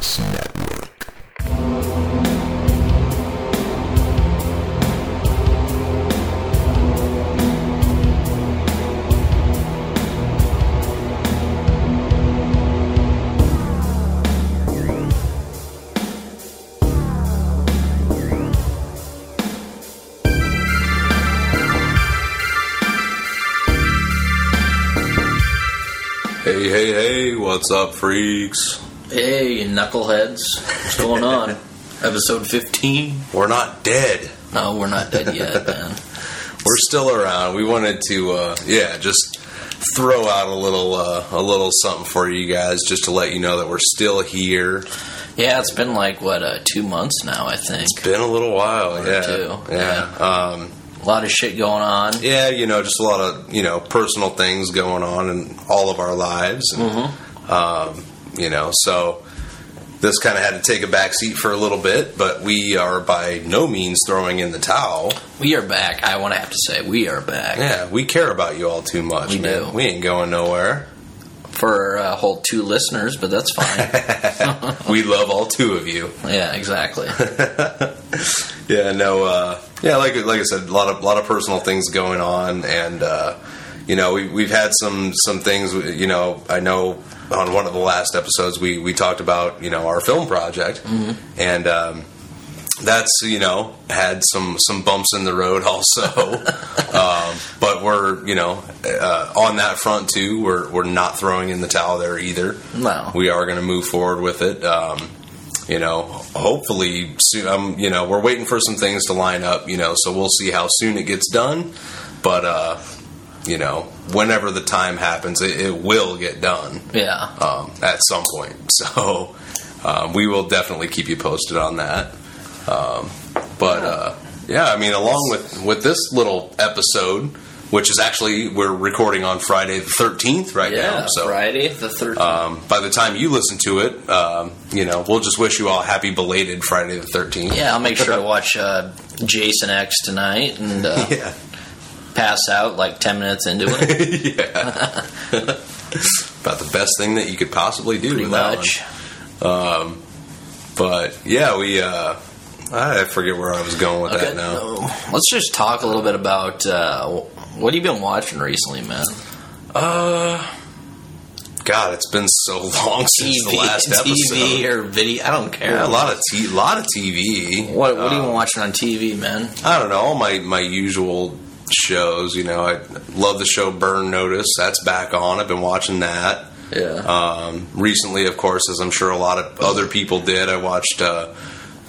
House Network. Hey, hey, hey, what's up, freaks? Hey, knuckleheads. What's going on? Episode 15? We're not dead. No, we're not dead yet, man. We're still around. We wanted to, uh, yeah, just throw out a little, uh, a little something for you guys, just to let you know that we're still here. Yeah, it's been like, what, uh, two months now, I think. It's been a little while, yeah, two, yeah, um, A lot of shit going on. yeah. You know, just a lot of you know personal things going on in all of our lives, and, Mm-hmm. um, you know, so this kind of had to take a back seat for a little bit, but we are by no means throwing in the towel. We are back. I want to have to say, we are back. Yeah, we care about you all too much, We man. do. We ain't going nowhere. For a whole two listeners, but that's fine. we love all two of you. yeah, exactly. Yeah, no, uh, yeah, like like I said, a lot of lot of personal things going on, and uh, you know, we we've had some some things. You know, I know on one of the last episodes we we talked about you know our film project, and. Um, that's you know had some some bumps in the road also, um, but we're you know uh, on that front too. We're we're not throwing in the towel there either. No. we are going to move forward with it. Um, you know, hopefully soon. Um, you know, we're waiting for some things to line up. You know, so we'll see how soon it gets done. But uh, you know, whenever the time happens, it, it will get done Yeah. um, at some point. So um, we will definitely keep you posted on that. Um, but uh, yeah, I mean, along with with this little episode, which is actually we're recording on Friday the thirteenth right Yeah, now. So Friday the 13th. um, by the time you listen to it, um, you know, we'll just wish you all happy belated Friday the 13th. yeah, I'll make sure to watch uh, Jason X tonight and uh, Yeah. Pass out like 10 minutes into it. yeah. About the best thing that you could possibly do Pretty with that much. one. But yeah, we, uh, I forget where I was going with Okay, that now. no. Let's just talk a little bit about uh, what have you been watching recently, man? Uh, God, it's been so long since the last episode. TV or video. I don't care. Yeah, a lot of t- lot of TV. What What are you watching on TV, man? I don't know, all my my usual shows. You know, I love the show Burn Notice. That's back on. I've been watching that. Yeah. Um, recently, of course, as I'm sure a lot of other people did, I watched. Uh,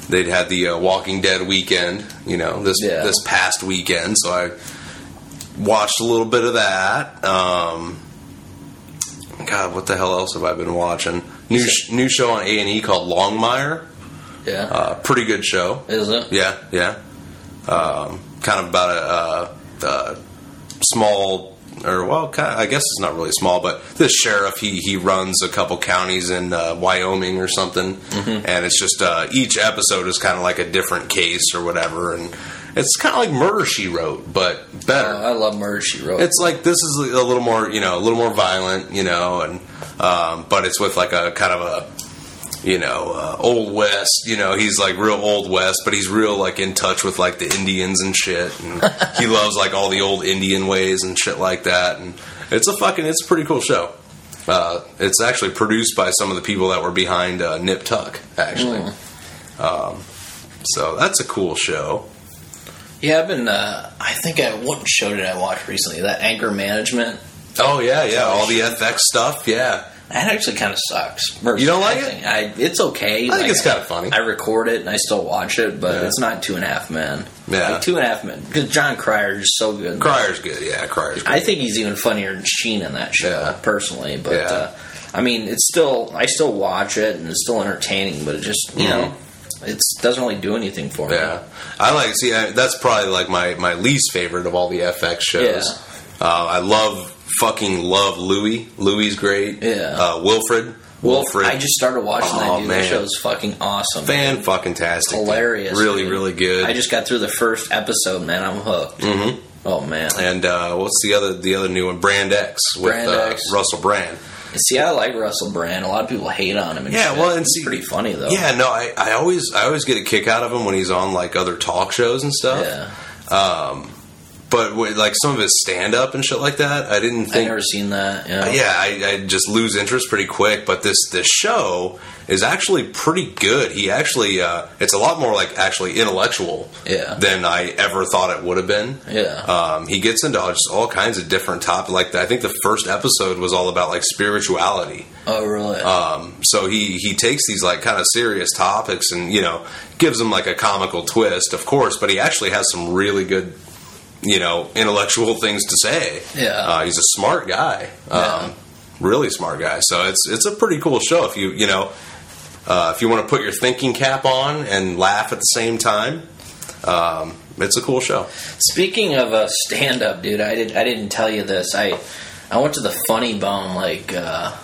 they'd had the uh, Walking Dead weekend. You know, this Yeah. this past weekend, so I watched a little bit of that. Um, God, what the hell else have I been watching? New sh- new show on A and E called Longmire. yeah. Uh, pretty good show. Is it? Yeah, yeah. Um, kind of about a, a small, or well, kind of, I guess it's not really small, but this sheriff he he runs a couple counties in uh, Wyoming or something, and it's just uh, each episode is kind of like a different case or whatever, and it's kind of like Murder She Wrote, but better. Oh, I love Murder She Wrote. It's like this is a little more, you know, a little more violent, you know, and um, but it's with like a kind of a, you know, uh, old west. You know, he's like real old west, but he's real like in touch with like the Indians and shit. And he loves like all the old Indian ways and shit like that. And it's a fucking, it's a pretty cool show. Uh, it's actually produced by some of the people that were behind uh, Nip Tuck, actually. Um, so that's a cool show. yeah, I've been. Uh, I think I what show did I watch recently? That Anger Management. Oh yeah, yeah, all the FX stuff. Yeah, That actually kind of sucks. You don't like Wrote it? I, it's okay. I think it's kinda funny. I record it and I still watch it, but Yeah. it's not Two and a Half Men. Yeah. like, Two and a Half Men because Jon Cryer is so good. Cryer's good. Yeah, Cryer's good. I think he's even funnier than Sheen in that show, Yeah. personally. But Yeah. uh, I mean, it's still I still watch it and it's still entertaining, but it just you know it doesn't really do anything for me. Mm-hmm. Yeah, I like. See, I, that's probably like my my least favorite of all the FX shows. Uh, I love fucking love Louie. Louie great. Yeah. Uh, Wilfred. Wilfred. I just started watching Oh, that dude. man. That show's fucking awesome. fan fucking tastic. dude. hilarious. Really, dude. really good. I just got through the first episode, man. I'm hooked. Mm-hmm. Oh man. and uh, what's the other the other new one? Brand X with Brand uh, X. Russell Brand. See, I like Russell Brand. A lot of people hate on him. And Yeah, shit. well, and He's see- pretty funny though. Yeah, no, I, I always I always get a kick out of him when he's on like other talk shows and stuff. yeah. But like some of his stand up and shit like that, I didn't think. I think. never seen that. Yeah. yeah, I, I just lose interest pretty quick. But this this show is actually pretty good. He actually uh, it's a lot more like actually intellectual Yeah. than I ever thought it would have been. Yeah. Um, he gets into just all kinds of different topics. Like I think the first episode was all about like spirituality. oh, really? Um, so he he takes these like kind of serious topics and you know gives them like a comical twist, of course. But he actually has some really good you know intellectual things to say. Yeah. uh, he's a smart guy. Yeah. Um, really smart guy. So it's it's a pretty cool show if you you know uh, if you want to put your thinking cap on and laugh at the same time. Um, it's a cool show. Speaking of a stand up, dude, I did I didn't tell you this. I I went to the Funny Bone like uh,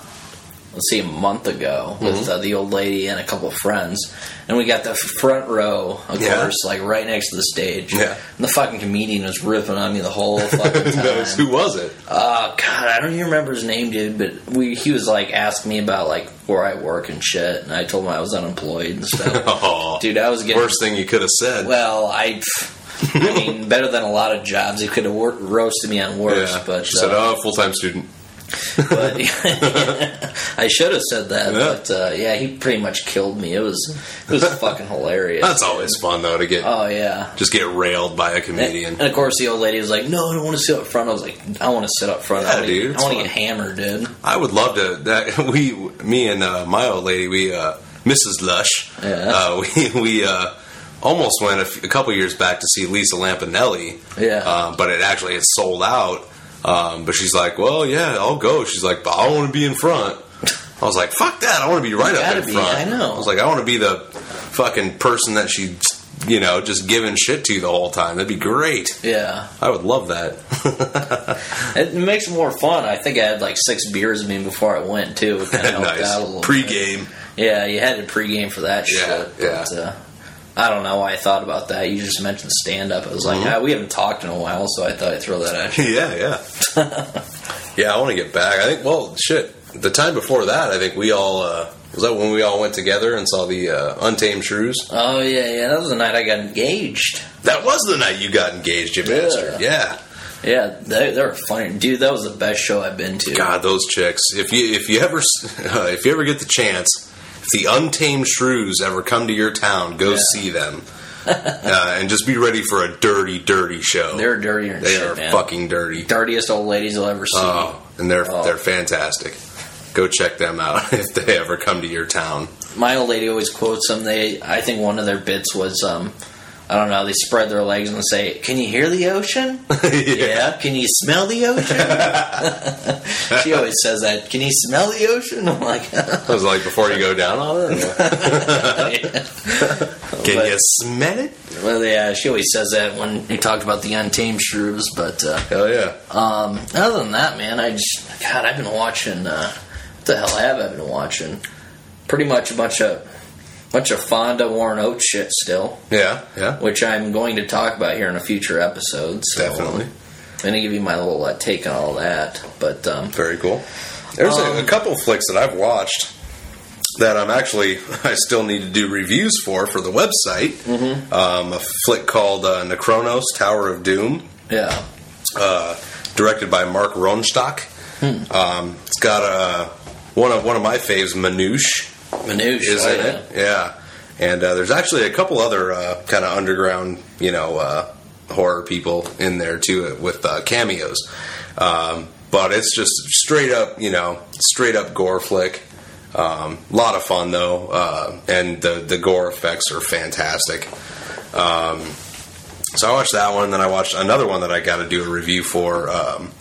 let's see a month ago with Mm-hmm. uh, the old lady and a couple of friends, and we got the front row, of Yeah. course, like right next to the stage. Yeah. And the fucking comedian was ripping on me the whole fucking time. Who was it? Oh God, I don't even remember his name, dude. But we he was like asking me about like where I work and shit, and I told him I was unemployed and stuff. Oh, dude, I was getting worst thing you could have said. well, I, I mean, better than a lot of jobs. He could have wor- roasted me on worse, yeah. but she said, uh, "Oh, full time student." But I should have said that. Yeah. But uh, yeah, he pretty much killed me. It was it was fucking hilarious. That's always fun though to get Oh yeah. just get railed by a comedian. and of course, the old lady was like, "No, I don't want to sit up front." I was like, "I want to sit up front. Yeah, I want dude, I want to get hammered, dude." I would love to. That we, me and uh, my old lady, we, uh, Mrs. Lush, Yeah. uh, we we uh, almost went a, f- a couple years back to see Lisa Lampanelli. Yeah. um, but it actually had sold out. Um, but she's like, "Well, yeah, I'll go." She's like, "But I want to be in front." I was like, "Fuck that! I want to be right You up in be, front." I know. I was like, "I want to be the fucking person that she, you know, just giving shit to the whole time. That'd be great. Yeah, I would love that." it makes it more fun. I think I had like six beers in me before I went too. It kind of helped nice out a little. pre-game. Yeah, you had to pregame for that Yeah, shit. yeah. But, uh, I don't know why I thought about that. You just mentioned stand up. I was like, Mm-hmm. ah, we haven't talked in a while, so I thought I'd throw that at you. yeah, yeah. yeah, I want to get back. I think, well, shit. The time before that, I think we all, uh, was that when we all went together and saw the uh, Untamed Shrews? Oh, yeah, yeah. That was the night I got engaged. That was the night you got engaged, you bastard. Yeah. Yeah, they, they were funny. Dude, that was the best show I've been to. God, those chicks. If you if you ever uh, if you ever get the chance, if the Untamed Shrews ever come to your town, go Yeah. see them. uh, and just be ready for a dirty, dirty show. They're dirtier than They shit, are man. fucking dirty. Dirtiest old ladies you'll ever see. Oh, and they're Oh. they're fantastic. Go check them out if they ever come to your town. My old lady always quotes them. They, I think one of their bits was, um, I don't know, they spread their legs and say, Can you hear the ocean? yeah. Can you smell the ocean? she always says that. Can you smell the ocean? I'm like, I was like, before you go down on it, can But- you smell it? well, yeah, she always says that when he talked about the untamed shrews. But uh, Hell yeah! um, other than that, man, I just God, I've been watching. Uh, what the hell have I been watching? Pretty much a bunch of bunch of Fonda Warren Oates shit still, Yeah, yeah, which I'm going to talk about here in a future episode. So definitely. I'm going to give you my little uh, take on all that. But um, Very cool. There's a, a couple flicks that I've watched that I'm actually I still need to do reviews for for the website. Mm-hmm. Um, a flick called uh, Necronos: Tower of Doom. yeah, uh, directed by Marc Rohnstock. Um, it's got a one of one of my faves, Manoush, Manoush is oh, in yeah. it. Yeah, and uh, there's actually a couple other uh, kind of underground, you know, uh, horror people in there too with uh, cameos. Um, but it's just straight up, you know, straight up gore flick. A um, lot of fun though, uh, and the the gore effects are fantastic. Um, so I watched that one, then I watched another one that I got to do a review for um,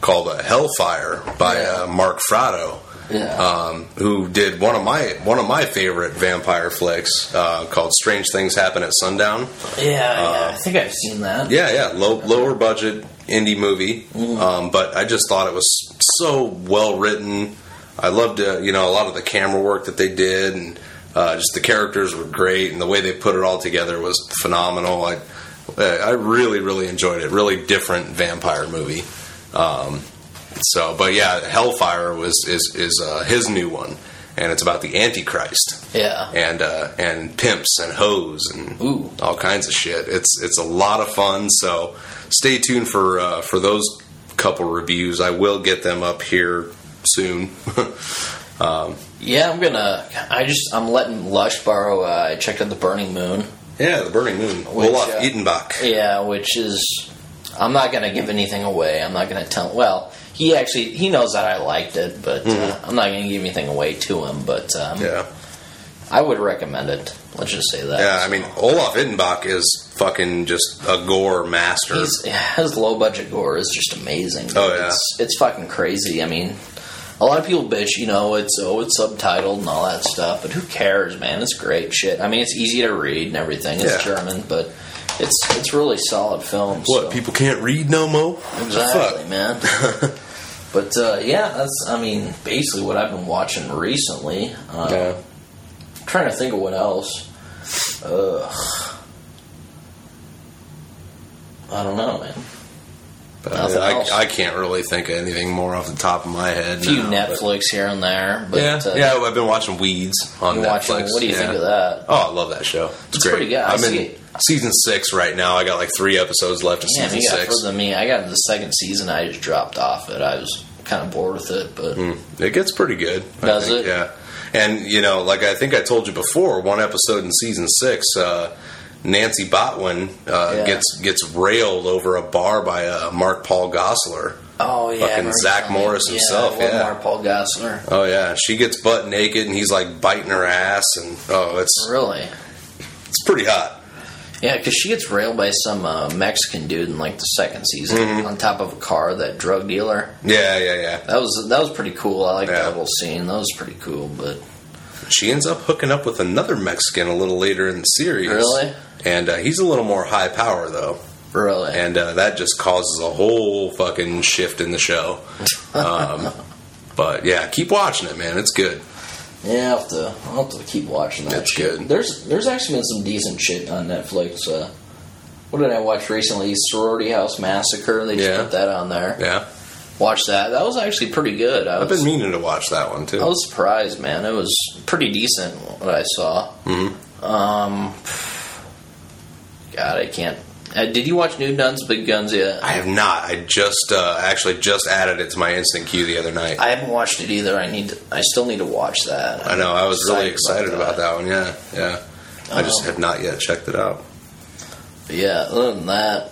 called uh, Hellfire by uh, Marc Fratto, Yeah. um, who did one of my one of my favorite vampire flicks uh, called Strange Things Happen at Sundown. yeah, yeah. I think I've seen that. uh, Yeah, yeah, low, lower budget indie movie, Mm-hmm. um, but I just thought it was so well written. I loved, uh, you know, a lot of the camera work that they did, and uh, just the characters were great, and the way they put it all together was phenomenal. I, I really, really enjoyed it. Really different vampire movie. Um, So, but yeah, Hellfire was is is uh, his new one, and it's about the Antichrist Yeah. and uh, and pimps and hoes and Ooh. all kinds of shit. It's it's a lot of fun. So stay tuned for uh, for those couple reviews. I will get them up here soon. um, Yeah, I'm gonna. I just I'm letting Lush borrow. Uh, I checked out the Burning Moon. yeah, the Burning Moon. Which, Olaf uh, Ittenbach. Yeah, which is I'm not gonna give anything away. I'm not gonna tell. Well, he actually he knows that I liked it, but uh, I'm not gonna give anything away to him. But um, Mm-hmm. Yeah, I would recommend it. Let's just say that. yeah. I mean, Olaf Ittenbach is fucking just a gore master. He's, his low budget gore is just amazing. Oh, yeah. it's, it's fucking crazy. I mean, a lot of people bitch, you know, it's oh, it's subtitled and all that stuff, but who cares, man? It's great shit. I mean, it's easy to read and everything. It's Yeah. German, but it's it's really solid film. what so. people can't read no more? Exactly, man. but uh, yeah, that's I mean basically what I've been watching recently. Uh, Yeah. I'm trying to think of what else. Ugh. I don't know, man. Nothing I, else. I can't really think of anything more off the top of my head. A few now, Netflix here and there, but Yeah, uh, yeah. I've been watching Weeds on Netflix. watching. What do you yeah. think of that? Oh, I love that show. It's, It's great. pretty good. I I'm see in it. season six right now. I got like three episodes left of Damn, season you got six. further than me. I got the second season. I just dropped off it. I was kind of bored with it, but Mm, It gets pretty good. Does it? Yeah. And you know, like I think I told you before, one episode in season six, uh, Nancy Botwin uh, Yeah. gets gets railed over a bar by uh, Mark Paul Gosselaar. oh yeah, Fucking Zach. Morris Yeah, himself, love yeah. Mark Paul Gosselaar. Oh yeah, she gets butt naked and he's like biting her ass, and oh, it's Really? it's pretty hot. Yeah, because she gets railed by some uh, Mexican dude in like the second season Mm-hmm. on top of a car. That drug dealer. Yeah, yeah, yeah. That was that was pretty cool. I like Yeah. that whole scene. That was pretty cool. But She ends up hooking up with another Mexican a little later in the series. Really? And uh, he's a little more high power though. really, and uh, that just causes a whole fucking shift in the show. Um, but yeah, keep watching it, man. It's good. yeah, I'll have to I'll have to keep watching that. It's shit. good. There's there's actually been some decent shit on Netflix. Uh, what did I watch recently? Sorority House Massacre. They just Yeah. put that on there. Yeah, Watch that. That was actually pretty good. I I've been meaning to watch that one too. I was surprised, man. It was pretty decent what I saw. Mm-hmm. Um, God, I can't. Uh, did you watch New Guns, Big Guns yet? I have not. I just uh, actually just added it to my instant queue the other night. I haven't watched it either. I need. To, I still need to watch that. I know. I was really Excited excited about that one. Yeah, yeah. I just Oh. have not yet checked it out. But yeah. Other than that,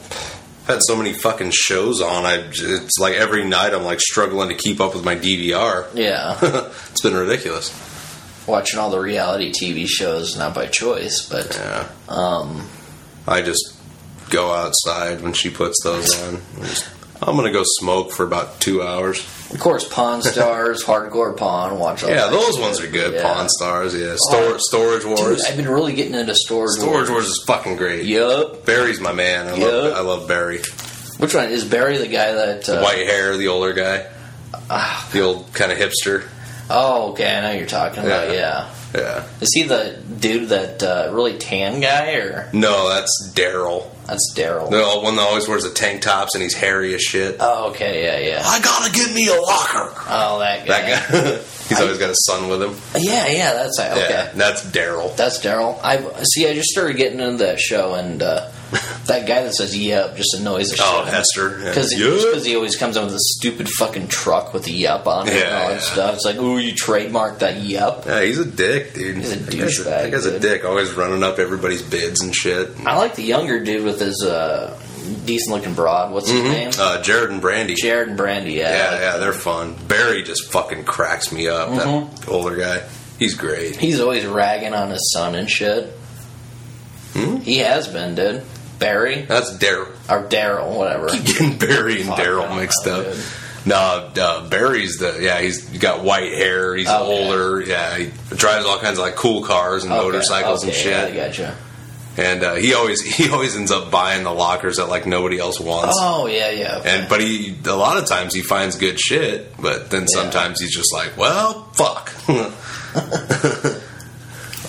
I've had so many fucking shows on. I it's like every night I'm like struggling to keep up with my DVR. yeah, it's been ridiculous. watching all the reality TV shows not by choice, but Yeah. um, I just go outside when she puts those on. Just- I'm gonna go smoke for about two hours. of course, Pawn Stars, Hardcore Pawn. Watch all Yeah, that those shit. ones are good. Yeah. Pawn Stars, yeah. Stor- Storage Dude, Wars. I've been really getting into Storage. Storage Wars is fucking great. Yup. Barry's my man. I Yeah. love I love Barry. Which one is Barry? The guy that uh, White hair, the older guy, ah, the old kind of hipster. Oh, okay. I know you're talking about. Yeah. Yeah. Yeah. Is he the dude that uh, really tan guy, or No, that's Darrell. That's Darrell? The one that always wears the tank tops and he's hairy as shit. Oh, okay. Yeah, yeah. I gotta get me a locker. Oh, that guy. That guy. he's always got a son with him. Yeah, yeah. That's okay. Yeah, that's Darrell. That's Darrell. I see. I just started getting into that show, and uh, that guy that says "yep" just annoys the shit. Oh, Hester. Yeah. Because he always comes in with a stupid fucking truck with a "yep" on it and Yeah, all yeah. that stuff. It's like, ooh, you trademarked that "yep." Yeah, he's a dick, dude. He's a douchebag, That guy's a dick, always running up everybody's bids and shit. I like the younger dude with his uh, decent-looking broad. What's his name? Uh, Jared and Brandy. Jared and Brandy. Yeah, yeah, yeah, they're fun. Barry just fucking cracks me up. Mm-hmm. That older guy, he's great. He's always ragging on his son and shit. Hmm? He has been, dude. Barry That's Darrell. or Darrell, whatever. Keep Getting Barry and Darrell mixed up. dude. No, uh, Barry's the yeah. He's got white hair. He's Okay. older. Yeah, he drives all kinds of like cool cars and Okay, motorcycles and okay, shit. I gotcha. And uh, he always he always ends up buying the lockers that like nobody else wants. Oh yeah, yeah. And but he a lot of times he finds good shit, but then Yeah. sometimes he's just like, well, fuck.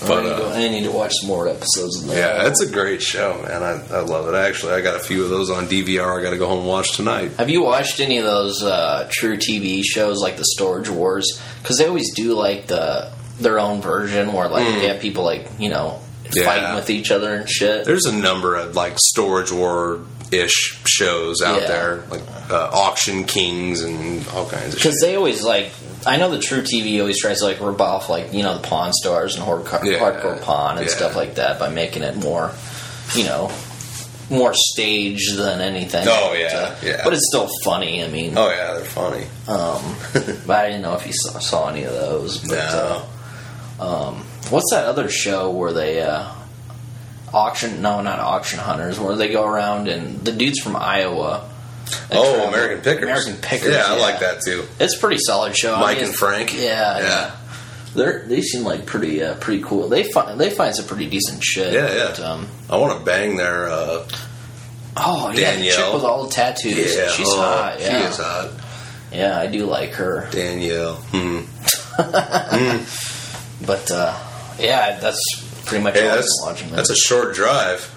But are you uh. I need to watch some more episodes of that. Yeah, it's a great show, man. I, I love it. Actually, I got a few of those on DVR. I got to go home and watch tonight. Have you watched any of those uh, truTV shows like the Storage Wars? Because they always do like the their own version where like they have people like you know Yeah. fighting with each other and shit. There's a number of like storage war ish shows out Yeah. there, like uh, Auction Kings and all kinds of shit. Because they always like, I know the truTV always tries to like rip off like you know the Pawn Stars and hardcore, Yeah. hardcore Pawn and Yeah. stuff like that by making it more, you know, more staged than anything. Oh, yeah, But, yeah. But it's still funny. I mean, Oh yeah, they're funny. um, but I didn't know if you saw, saw any of those. But, No. uh, um, what's that other show where they uh, auction? No, not auction hunters. Where they go around and the dudes from Iowa. Oh, travel- American Pickers. American Pickers. Yeah, I like that too. It's a pretty solid show. I Mike mean, and Frank. Yeah, Yeah. yeah. They seem like pretty uh, pretty cool. They find they find some pretty decent shit. Yeah, yeah. But, um, I want to bang their. Uh, oh yeah, the chick with all the tattoos. yeah, she's oh, hot. Yeah, She is hot. yeah, I do like her. Danielle. Hmm. But uh, yeah, that's pretty much Hey, all watching. that's a short drive.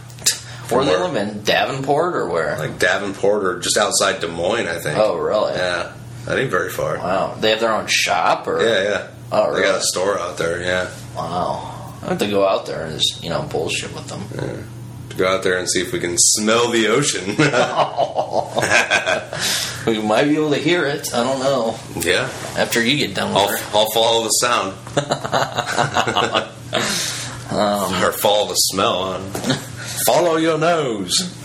Where they live in Davenport or where? Like Davenport or just outside Des Moines, I think. oh, really? Yeah, that ain't very far. Wow. They have their own shop or? Yeah, yeah. Oh, really? They got a store out there. Yeah. Wow. I have to go out there and just you know bullshit with them. To go out there and see if we can smell the ocean. We might be able to hear it. I don't know. yeah. After you get done with I'll, her. I'll follow the sound. or follow the smell. huh? Follow your nose.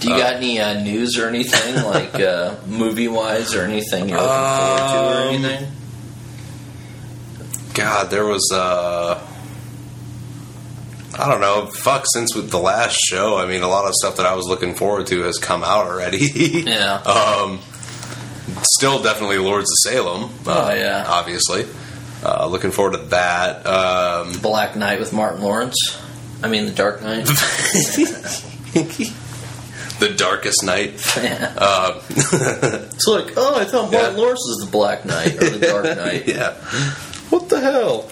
Do you got any uh, news or anything like uh, movie wise or anything you're looking forward to or Um, anything? God, there was uh I don't know. Fuck, since with the last show, I mean, a lot of stuff that I was looking forward to has come out already. Yeah. Um, still, definitely Lords of Salem. uh, Oh, yeah. Obviously, uh, looking forward to that. Um, Black Knight with Martin Lawrence. I mean, The Dark Knight. the Darkest Night. yeah. Uh, It's like, oh, I thought Martin Yeah. Lawrence was the Black Knight or the Dark Knight. yeah. What the hell?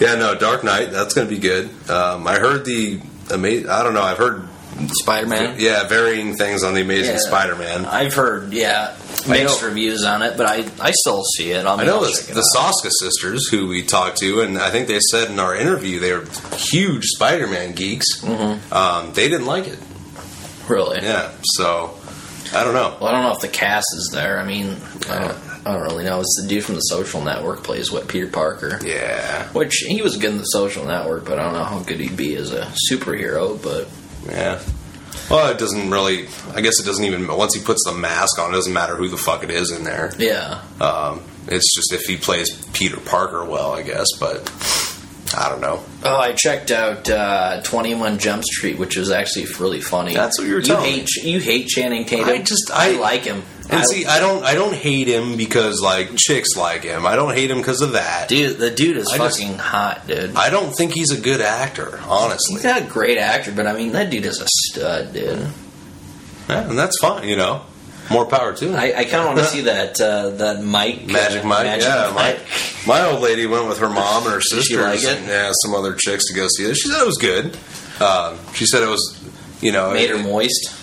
yeah, no, Dark Knight. That's going to be good. Um, I heard the amazing. I don't know. I've heard Spider Man. yeah varying things on the Amazing Yeah. Spider-Man. I've heard, yeah, mixed reviews on it, but I, I still see it. I'll, I know I'll the, check it the out. Soska sisters who we talked to, and I think they said in our interview they were huge Spider-Man geeks. Mm-hmm. Um, they didn't like it. Really? Yeah, so I don't know. Well, I don't know if the cast is there. I mean, I don't, I don't really know. It's the dude from the Social Network plays what Peter Parker. Yeah, Which he was good in the Social Network, but I don't know how good he'd be as a superhero. But yeah. Well, it doesn't really. I guess it doesn't even. Once he puts the mask on, it doesn't matter who the fuck it is in there. yeah, Um, it's just if he plays Peter Parker well, I guess. But I don't know. Oh, I checked out uh, Twenty One Jump Street, which was actually really funny. That's what you were you telling hate. You hate Channing Tatum. I just- I- like him. And I- see, I don't. I don't hate him because like chicks like him. I don't hate him because of that. dude, the dude is I just- fucking hot, dude. I don't think he's a good actor, honestly. He's not a great actor, but I mean, that dude is a stud, dude. Yeah, and that's fine, you know. More power to him. I, I kind of want to see that uh, that Mike Magic uh, Mike, Magic yeah. My, Mike. my old lady went with her mom and her sister like and yeah, some other chicks to go see it. She said it was good. Um, she said it was, you know, made it- her moist.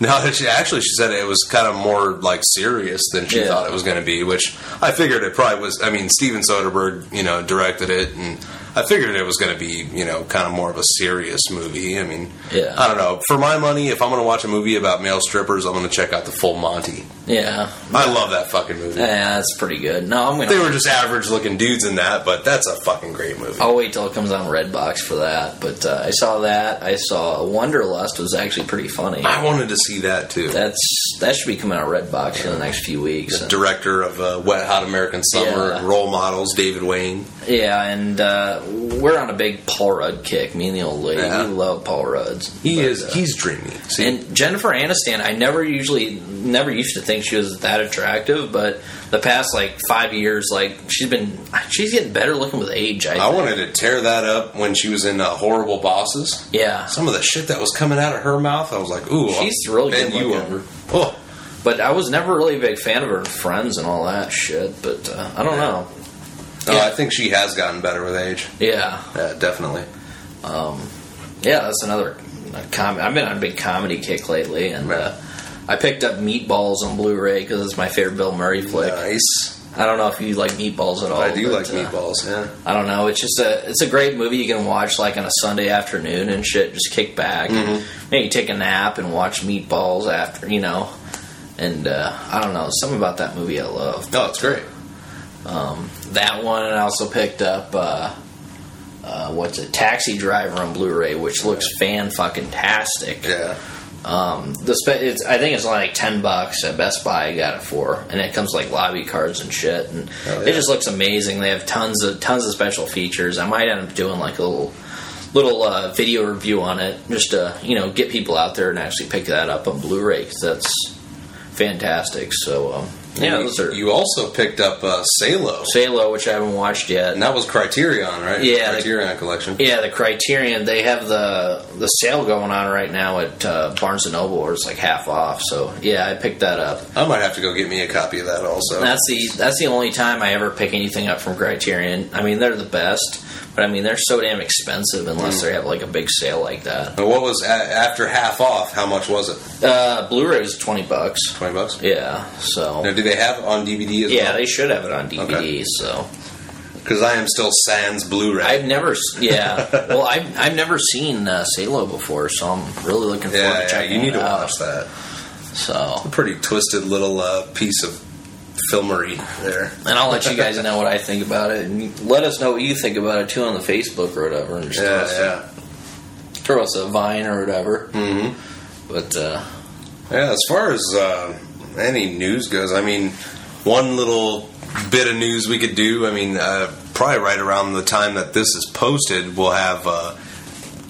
No, she actually she said it was kind of more like serious than she Yeah. thought it was going to be, which I figured it probably was. I mean, Steven Soderbergh, you know, directed it, and I figured it was going to be, you know, kind of more of a serious movie. I mean, Yeah. I don't know. For my money, if I'm going to watch a movie about male strippers, I'm going to check out the Full Monty. Yeah, I love that fucking movie. yeah, that's pretty good. No, I'm gonna. They were just average looking dudes in that, but that's a fucking great movie. I'll wait till it comes out on Redbox for that. But uh, I saw that. I saw Wanderlust was actually pretty funny. I wanted to see that too. That's that should be coming out Redbox in the next few weeks. Director of uh, Wet Hot American Summer Yeah. and Role Models, David Wain. Yeah, and uh, we're on a big Paul Rudd kick. Me and the old lady, Yeah. we love Paul Rudd. He But, is. uh, he's dreamy. See, And Jennifer Aniston, I never usually, never used to think she was that attractive, but the past like five years, like she's been, she's getting better looking with age. I, I wanted to tear that up when she was in uh, Horrible Bosses. yeah, Some of the shit that was coming out of her mouth, I was like, "Ooh, She's I'll really good you over." Oh, but I was never really a big fan of her Friends and all that shit. But uh, I don't know. Oh, Yeah. I think she has gotten better with age. Yeah, Yeah, definitely. yeah, that's another com- I've been on a big comedy kick lately, and uh, I picked up Meatballs on Blu-ray because it's my favorite Bill Murray flick. Nice. I don't know if you like Meatballs at all. I do but, like uh, meatballs. Yeah. I don't know. It's just a it's a great movie you can watch like on a Sunday afternoon and shit. Just kick back, Mm-hmm. maybe take a nap and watch Meatballs after you know. And uh, I don't know something about that movie I love. Oh, it's great. That one, and I also picked up uh, uh, what's it, Taxi Driver on Blu-ray, which looks fan fucking tastic. Yeah. Um, the spe- it's, I think it's only like ten bucks at Best Buy. I got it for, and it comes like lobby cards and shit, and Oh, it just looks amazing. They have tons of tons of special features. I might end up doing like a little little uh, video review on it, just to you know get people out there and actually pick that up on Blu-ray 'cause that's fantastic. So um, yeah, you, those are you also picked up uh, Salo, Salo, which I haven't watched yet. and that was Criterion, right? Yeah, the- Criterion collection. Yeah, the Criterion they have the the sale going on right now at uh, Barnes and Noble, where it's like half off. So yeah, I picked that up. I might have to go get me a copy of that also. That's the that's the only time I ever pick anything up from Criterion. I mean, they're the best, but I mean they're so damn expensive unless they have like a big sale like that. But what was after half off? How much was it? Uh, Blu-ray was twenty bucks. Twenty bucks. Yeah, so Now, do they have it on DVD as yeah, well? Yeah, they should have it on DVD. Okay. So Because I am still sans Blu-ray. I've never, yeah, well, I've I've never seen uh, Salo before, so I'm really looking forward yeah, to yeah, checking you need to out. watch that. So a Pretty twisted little uh, piece of filmery there. And I'll let you guys know what I think about it, and let us know what you think about it too on the Facebook or whatever, and just throw, Yeah, us, yeah. throw us a vine or whatever. hmm But uh, Yeah, as far as uh, any news goes, I mean, one little bit of news we could do. I mean, uh, probably right around the time that this is posted, we'll have uh,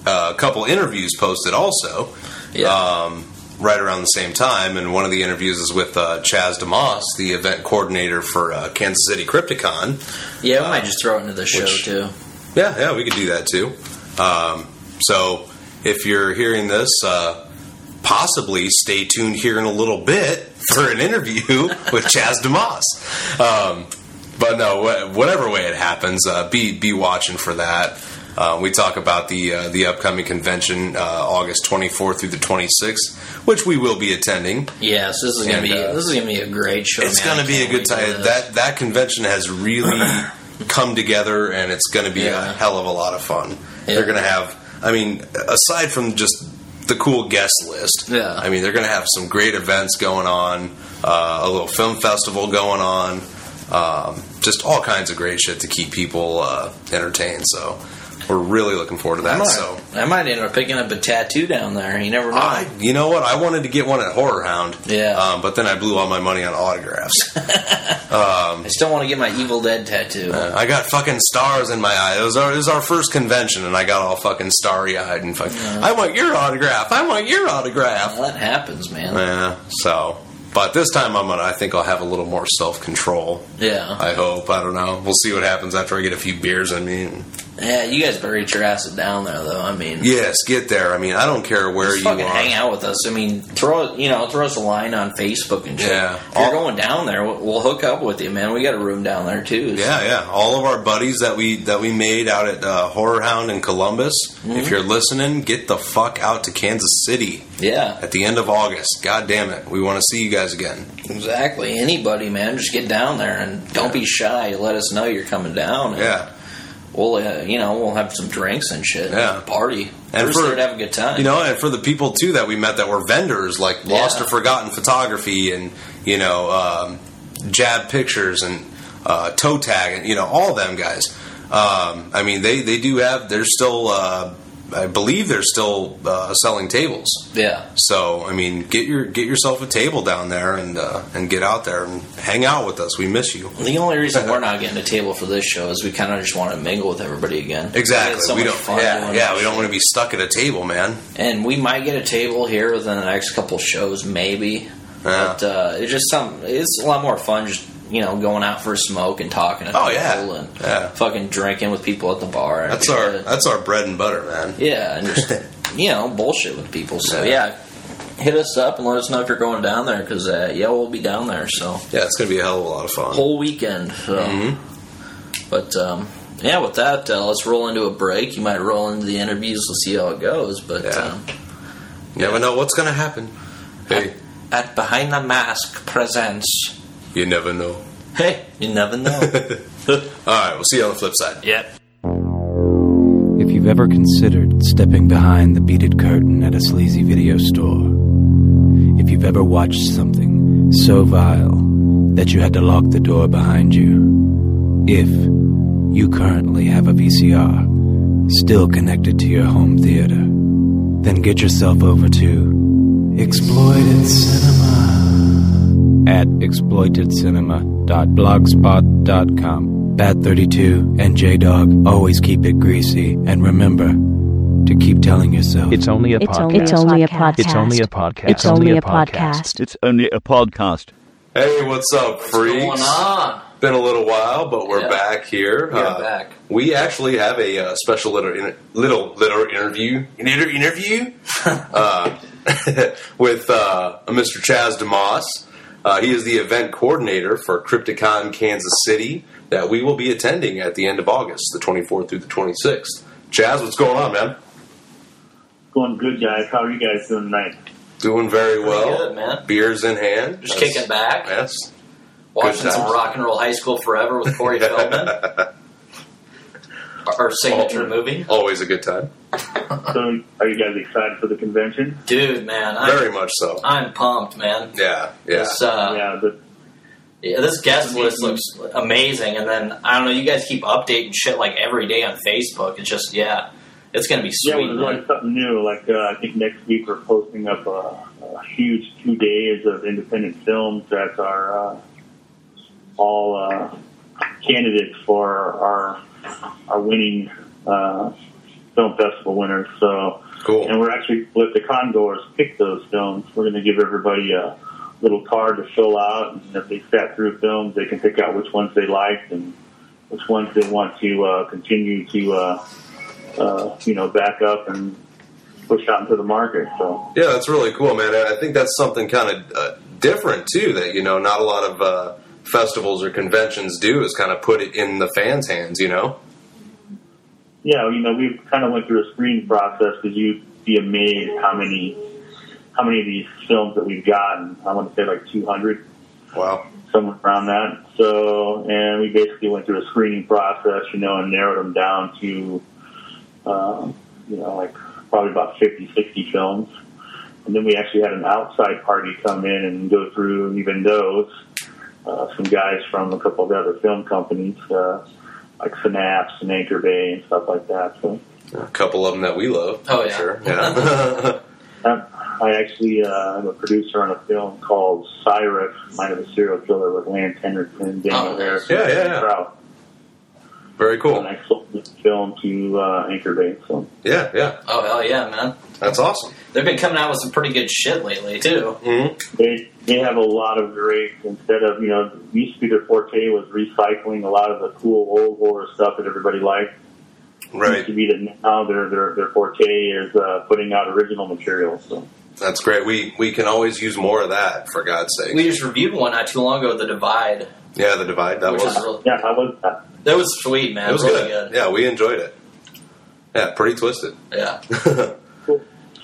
a couple interviews posted also. yeah, Um, right around the same time, and one of the interviews is with uh, Chaz Dumas, the event coordinator for uh, Kansas City Crypticon. yeah, we might just throw it into the show which- too. Yeah, yeah, we could do that too. Um, so if you're hearing this, uh, possibly stay tuned here in a little bit for an interview with Chaz Dumas. Um, but no, whatever way it happens, uh, be be watching for that. Uh, we talk about the uh, the upcoming convention, uh, August 24th through the 26th, which we will be attending. Yes, this is gonna be uh, this is gonna be a great show. It's man. gonna be a good time. That that convention has really come together, and it's going to be a hell of a lot of fun. Yeah. They're going to have. I mean, aside from just the cool guest list, Yeah. I mean, they're going to have some great events going on. Uh, a little film festival going on. Um, just all kinds of great shit to keep people uh, entertained. So we're really looking forward to I that. might, So. I might end up picking up a tattoo down there. You never know. I, you know what? I wanted to get one at Horror Hound, Yeah. um, but then I blew all my money on autographs. I still want to get my Evil Dead tattoo. I got fucking stars in my eye. It was our, it was our first convention, and I got all fucking starry eyed and fucking. I want your autograph. I want your autograph. well, that happens, man. Yeah. So, but this time I'm gonna. I think I'll have a little more self control. Yeah, I hope. I don't know. We'll see what happens after I get a few beers in me. Yeah. You guys get your asses down there, though. I mean, Yes, get there. I mean, I don't care where Just you fucking are. hang out with us. I mean, throw you know, throw us a line on Facebook and shit. Yeah. If you're All- going down there, we'll, hook up with you, man. We got a room down there too. so- Yeah, yeah. All of our buddies that we that we made out at uh, Horror Hound in Columbus. Mm-hmm. If you're listening, get the fuck out to Kansas City yeah, at the end of August. God damn it, we want to see you guys again. exactly. Anybody, man, just get down there and don't be shy. Let us know you're coming down. Yeah. We'll uh, you know we'll have some drinks and shit. Yeah. party. And for- there to have a good time. You know, and for the people too that we met that were vendors, like Lost Yeah. or Forgotten Photography, and you know, um, Jab Pictures and uh, Toe Tag, and you know, all them guys. Um, I mean, they they do have. They're still. Uh, I believe they're still uh, selling tables. yeah, So I mean, get your get yourself a table down there and uh, and get out there and hang out with us. We miss you. the only reason we're not getting a table for this show is we kind of just want to mingle with everybody again. Exactly. so we don't. Yeah, yeah. We don't want to be stuck at a table, man. and we might get a table here within the next couple shows, maybe. But uh, it's just some. It's a lot more fun, just you know, going out for a smoke and talking to Oh, people yeah. and Yeah. fucking drinking with people at the bar. That's our shit. that's our bread and butter, man. yeah, and just you know, bullshit with people. So Yeah. yeah. Hit us up and let us know if you're going down there because uh, yeah, we'll be down there. So Yeah, it's gonna be a hell of a lot of fun. whole weekend. So. Mm-hmm. But um, yeah, with that, uh, let's roll into a break. You might roll into the interviews. We'll see how it goes. But Yeah. um, You never know what's gonna happen. Hey, at Behind the Mask presents. You never know. Hey, you never know. All right, we'll see you on the flip side. yep. If you've ever considered stepping behind the beaded curtain at a sleazy video store, if you've ever watched something so vile that you had to lock the door behind you, if you currently have a VCR still connected to your home theater, then get yourself over to Exploited Cinema at exploitedcinema.blogspot.com. Bat32 and J-Dog always keep it greasy, and remember to keep telling yourself It's only a podcast. it's only a podcast. It's only a podcast. It's only a podcast. It's only a podcast. Hey, what's up, freaks? What's going on? Been a little while, but we're Yeah. back here. We are Uh, back. We actually have a uh, special little inter- little little interview inter- interview uh, with uh, Mr. Chaz Dumas. Uh, he is the event coordinator for Crypticon Kansas City that we will be attending at the end of August, the 24th through the 26th. Chaz, what's going on, man? Going good, guys. How are you guys doing tonight? Doing very well. good, man. Beers in hand. Just That's- kicking back, Yes. watching some rock and roll high school forever with Corey Feldman. Our signature movie, Always a good time. So, are you guys excited for the convention? dude, man. I'm, Very much so. I'm pumped, man. Yeah, yeah. This, uh, yeah, but Yeah, this guest list looks amazing, and then I don't know. You guys keep updating shit like every day on Facebook. It's just yeah, it's gonna be yeah, sweet. we're man. doing something new. Like uh, I think next week we're posting up a, a huge two days of independent films that are uh, all uh, candidates for our our winning uh, film festival winners. So. Cool. And we're actually let the Condors pick those films. We're going to give everybody a little card to fill out, and if they sat through films, they can pick out which ones they liked and which ones they want to uh, continue to, uh, uh, you know, back up and push out into the market. So Yeah, that's really cool, man. I think that's something kind of uh, different too. That you know, not a lot of uh, festivals or conventions do is kind of put it in the fans' hands. You know. yeah, you know, we kind of went through a screening process because you'd be amazed how many how many of these films that we've gotten. I want to say like 200. Wow. somewhere around that. So, and we basically went through a screening process, you know, and narrowed them down to, uh, you know, like probably about 50, 60 films. And then we actually had an outside party come in and go through even those. Uh, some guys from a couple of other film companies, uh, like Synapse and Anchor Bay and stuff like that. So, A couple of them that we love. Oh, yeah. sure. Yeah. uh, I actually uh, am a producer on a film called Cyrus, Mind of a Serial Killer with Lance Henriksen, Danielle Oh, Harris, yeah, yeah, and yeah. Trout. Very cool. And I sold this film to uh, Anchor Bay. So Yeah, yeah. Oh hell yeah, man! That's awesome. They've been coming out with some pretty good shit lately too. hmm they they have a lot of great instead of you know used to be their forte was recycling a lot of the cool old horror stuff that everybody liked. Right. Used to be that now their their their forte is uh, putting out original material. So That's great. We we can always use more of that for God's sake. We just reviewed one not too long ago, The Divide, yeah, the divide. That which was is real, yeah, I was uh, that was sweet, man. it was really good. good. Yeah, we enjoyed it. Yeah, pretty twisted. Yeah.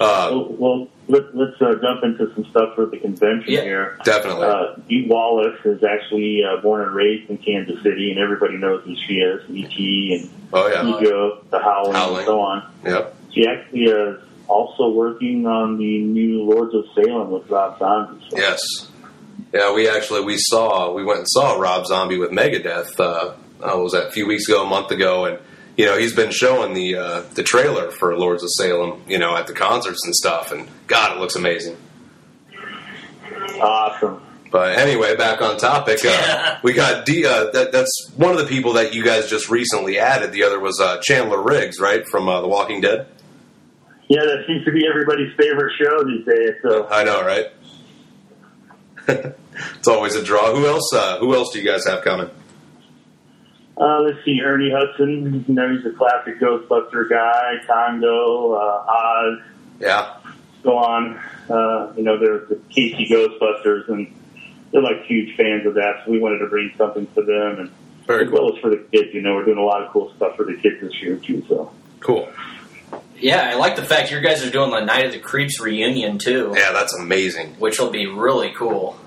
uh, well, well let, let's uh, jump into some stuff for the convention Yeah. here. definitely. Uh, Dee Wallace is actually uh, born and raised in Kansas City, and everybody knows who she is. E.T. and oh yeah. Ego, The Howling, Howling. and so on. Yep. She actually is also working on the new Lords of Salem with Rob Zombie. So Yes. Yeah, we actually we saw we went and saw Rob Zombie with Megadeth. Uh, uh, was that a few weeks ago, a month ago, and you know he's been showing the uh, the trailer for Lords of Salem, you know, at the concerts and stuff, and God, it looks amazing. Awesome. But anyway, back on topic. Uh, we got D. Uh, that, that's one of the people that you guys just recently added. The other was uh, Chandler Riggs, right from uh, The Walking Dead. Yeah, that seems to be everybody's favorite show these days. So I know, right? it's always a draw. Who else? Uh, who else do you guys have coming? Uh, let's see, Ernie Hudson. You know, he's a classic Ghostbuster guy. Congo, uh, Oz, Yeah, so on. Uh, you know, they're the KC Ghostbusters, and they're like huge fans of that. So we wanted to bring something to them, and Very as well as for the kids. You know, we're doing a lot of cool stuff for the kids this year too. So Cool. Yeah, I like the fact you guys are doing the Night of the Creeps reunion too, Yeah, that's amazing. which will be really cool.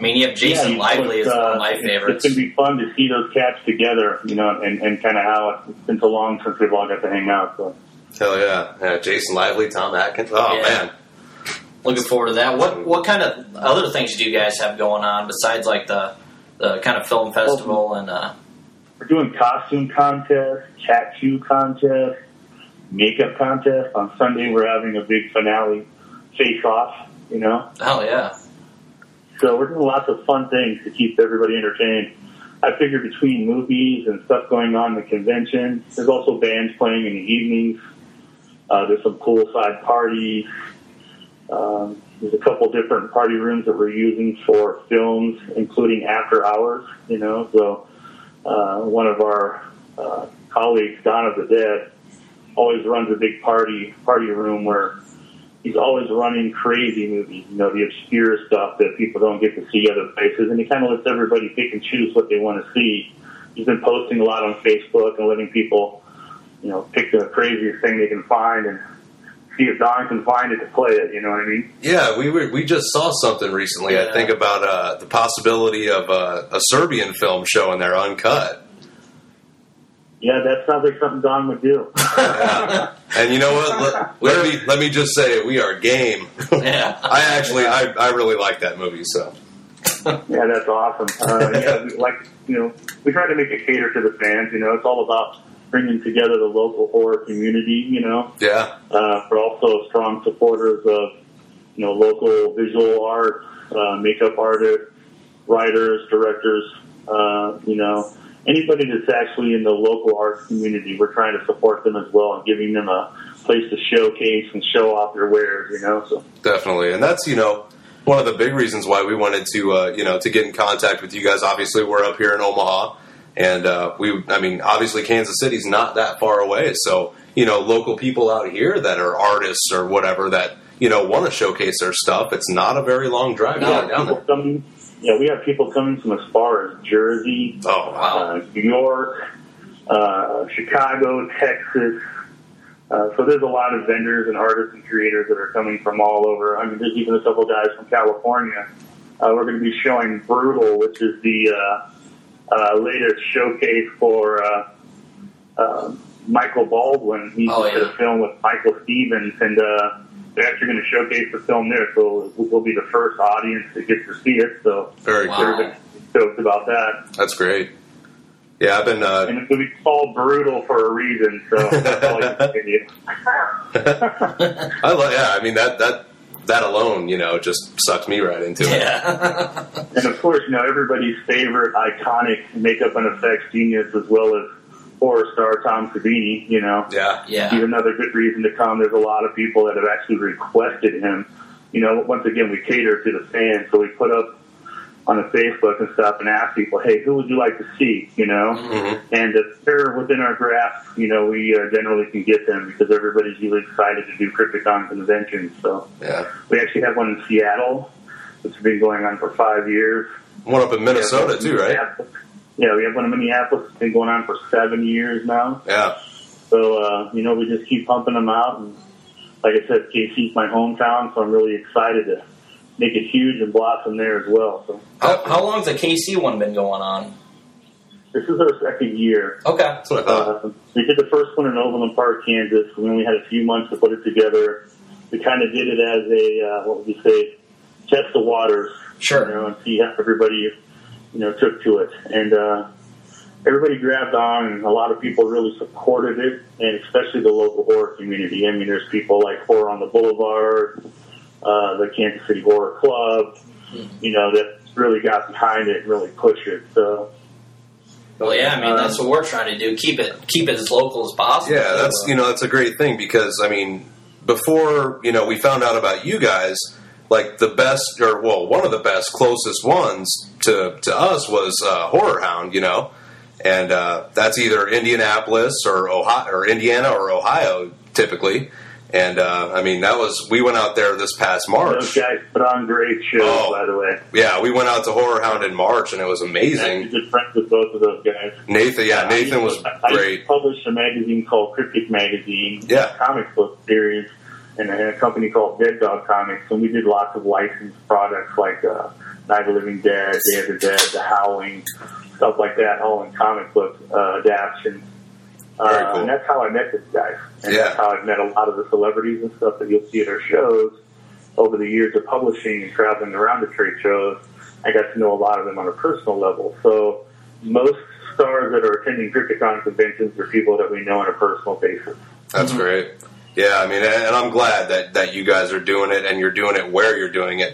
I mean, you have Jason Yeah, Lively it's, as one uh, of my it's- favorites. It's going to be fun to see those cats together, you know, and, and kind of how it's been so long since we've all got to hang out. So Hell yeah. yeah Jason Lively, Tom Atkins. Oh, Yeah. man. Looking forward to that. What what kind of other things do you guys have going on besides like the the kind of film festival and uh, we're doing costume contests, tattoo contests, makeup contest. On Sunday, we're having a big finale face off, you know. oh yeah, So we're doing lots of fun things to keep everybody entertained. I figure between movies and stuff going on in the convention, there's also bands playing in the evenings. Uh, there's some poolside parties. Um, there's a couple different party rooms that we're using for films, including after hours. You know, so uh, one of our uh, colleagues, Don of the Dead, always runs a big party party room where he's always running crazy movies, you know, the obscure stuff that people don't get to see other places, and he kind of lets everybody pick and choose what they want to see. He's been posting a lot on Facebook and letting people, you know, pick the craziest thing they can find and see if Don can find it to play it. You know what I mean? Yeah, we were, we just saw something recently. I think about uh, the possibility of uh, a Serbian film showing there uncut. Yeah, that sounds like something Don would do. Yeah. and you know what? Let, let me let me just say we are game. yeah. I actually I, I really like that movie. So yeah, that's awesome. Uh, yeah, like you know, we try to make it cater to the fans. You know, it's all about bringing together the local horror community. You know, yeah, uh, but also strong supporters of you know local visual art, uh, makeup artists, writers, directors. Uh, you know, anybody that's actually in the local arts community, we're trying to support them as well and giving them a place to showcase and show off their wares. You know, so definitely. And that's you know one of the big reasons why we wanted to uh, you know to get in contact with you guys. Obviously, we're up here in Omaha, and uh, we I mean obviously Kansas City's not that far away. So you know local people out here that are artists or whatever that you know want to showcase their stuff. It's not a very long drive we down, there. coming. Yeah, we have people coming from as far as Jersey, Oh wow. uh, New York, uh, Chicago, Texas. Uh, so there's a lot of vendors and artists and creators that are coming from all over. I mean, there's even a couple guys from California. Uh, we're going to be showing Brutal, which is the uh, uh, latest showcase for uh, uh, Michael Baldwin. He Oh, did yeah. a film with Michael Stevens, and uh, they're actually going to showcase the film there. So we'll be the first audience that gets to see it. So Very Wow. cool. stoked about that. That's great. Yeah, I've been. Uh, And it's going to be called brutal for a reason, so that's all I can say. I love. Yeah, I mean that that that alone, you know, just sucks me right into it. Yeah. and of course, you know, everybody's favorite iconic makeup and effects genius as well as horror star Tom Savini, you know. Yeah. Yeah. He's another good reason to come. There's a lot of people that have actually requested him. You know, once again, we cater to the fans, so we put up on the Facebook and stuff and ask people, hey, who would you like to see? You know, Mhm. and if they're within our grasp, you know, we uh, generally can get them because everybody's usually excited to do Crypticon conventions. So Yeah. we actually have one in Seattle, which has been going on for five years. One up in Minnesota too, right? Minneapolis. Yeah, we have one in Minneapolis. It's been going on for seven years now. Yeah. So, uh, you know, we just keep pumping them out. And like I said, KC's my hometown, so I'm really excited to make it huge and blossom there as well. So How, how long's the KC one been going on? this is our second year. Okay. That's what I thought. Uh, we did the first one in Overland Park, Kansas. We only had a few months to put it together. We kind of did it as a, uh, what would you say, test the waters. Sure. You know, and see how everybody, you know, took to it. And, uh, everybody grabbed on and a lot of people really supported it and especially the local horror community. I mean, there's people like Horror on the Boulevard, uh, the Kansas City Horror Club, you know, that really got behind it and really pushed it. So, Well, yeah. I mean, that's what we're trying to do. Keep it keep it as local as possible. Yeah, that's you know that's a great thing because I mean before you know we found out about you guys like the best or well one of the best closest ones to to us was uh, Horror Hound you know and uh, that's either Indianapolis or Ohio or Indiana or Ohio typically And uh, I mean, that was we went out there this past march Those guys put on great shows, Oh. by the way. Yeah, we went out to Horror Hound in March, and it was amazing. good friends with both of those guys. Nathan, yeah, Nathan I was I great. used to a magazine called Cryptic Magazine, Yeah. comic book series, and a, a company called Dead Dog Comics, and we did lots of licensed products like uh, Night of the Living Dead, Day of the Dead, The Howling, stuff like that, all in comic book uh, adaptions. Very Uh, cool. And that's how I met this guy. And Yeah. that's how I've met a lot of the celebrities and stuff that you'll see at our shows over the years of publishing and traveling around the trade shows. I got to know a lot of them on a personal level. So most stars that are attending Crypticon conventions are people that we know on a personal basis. That's great. Yeah, I mean, and I'm glad that that you guys are doing it, and you're doing it where you're doing it.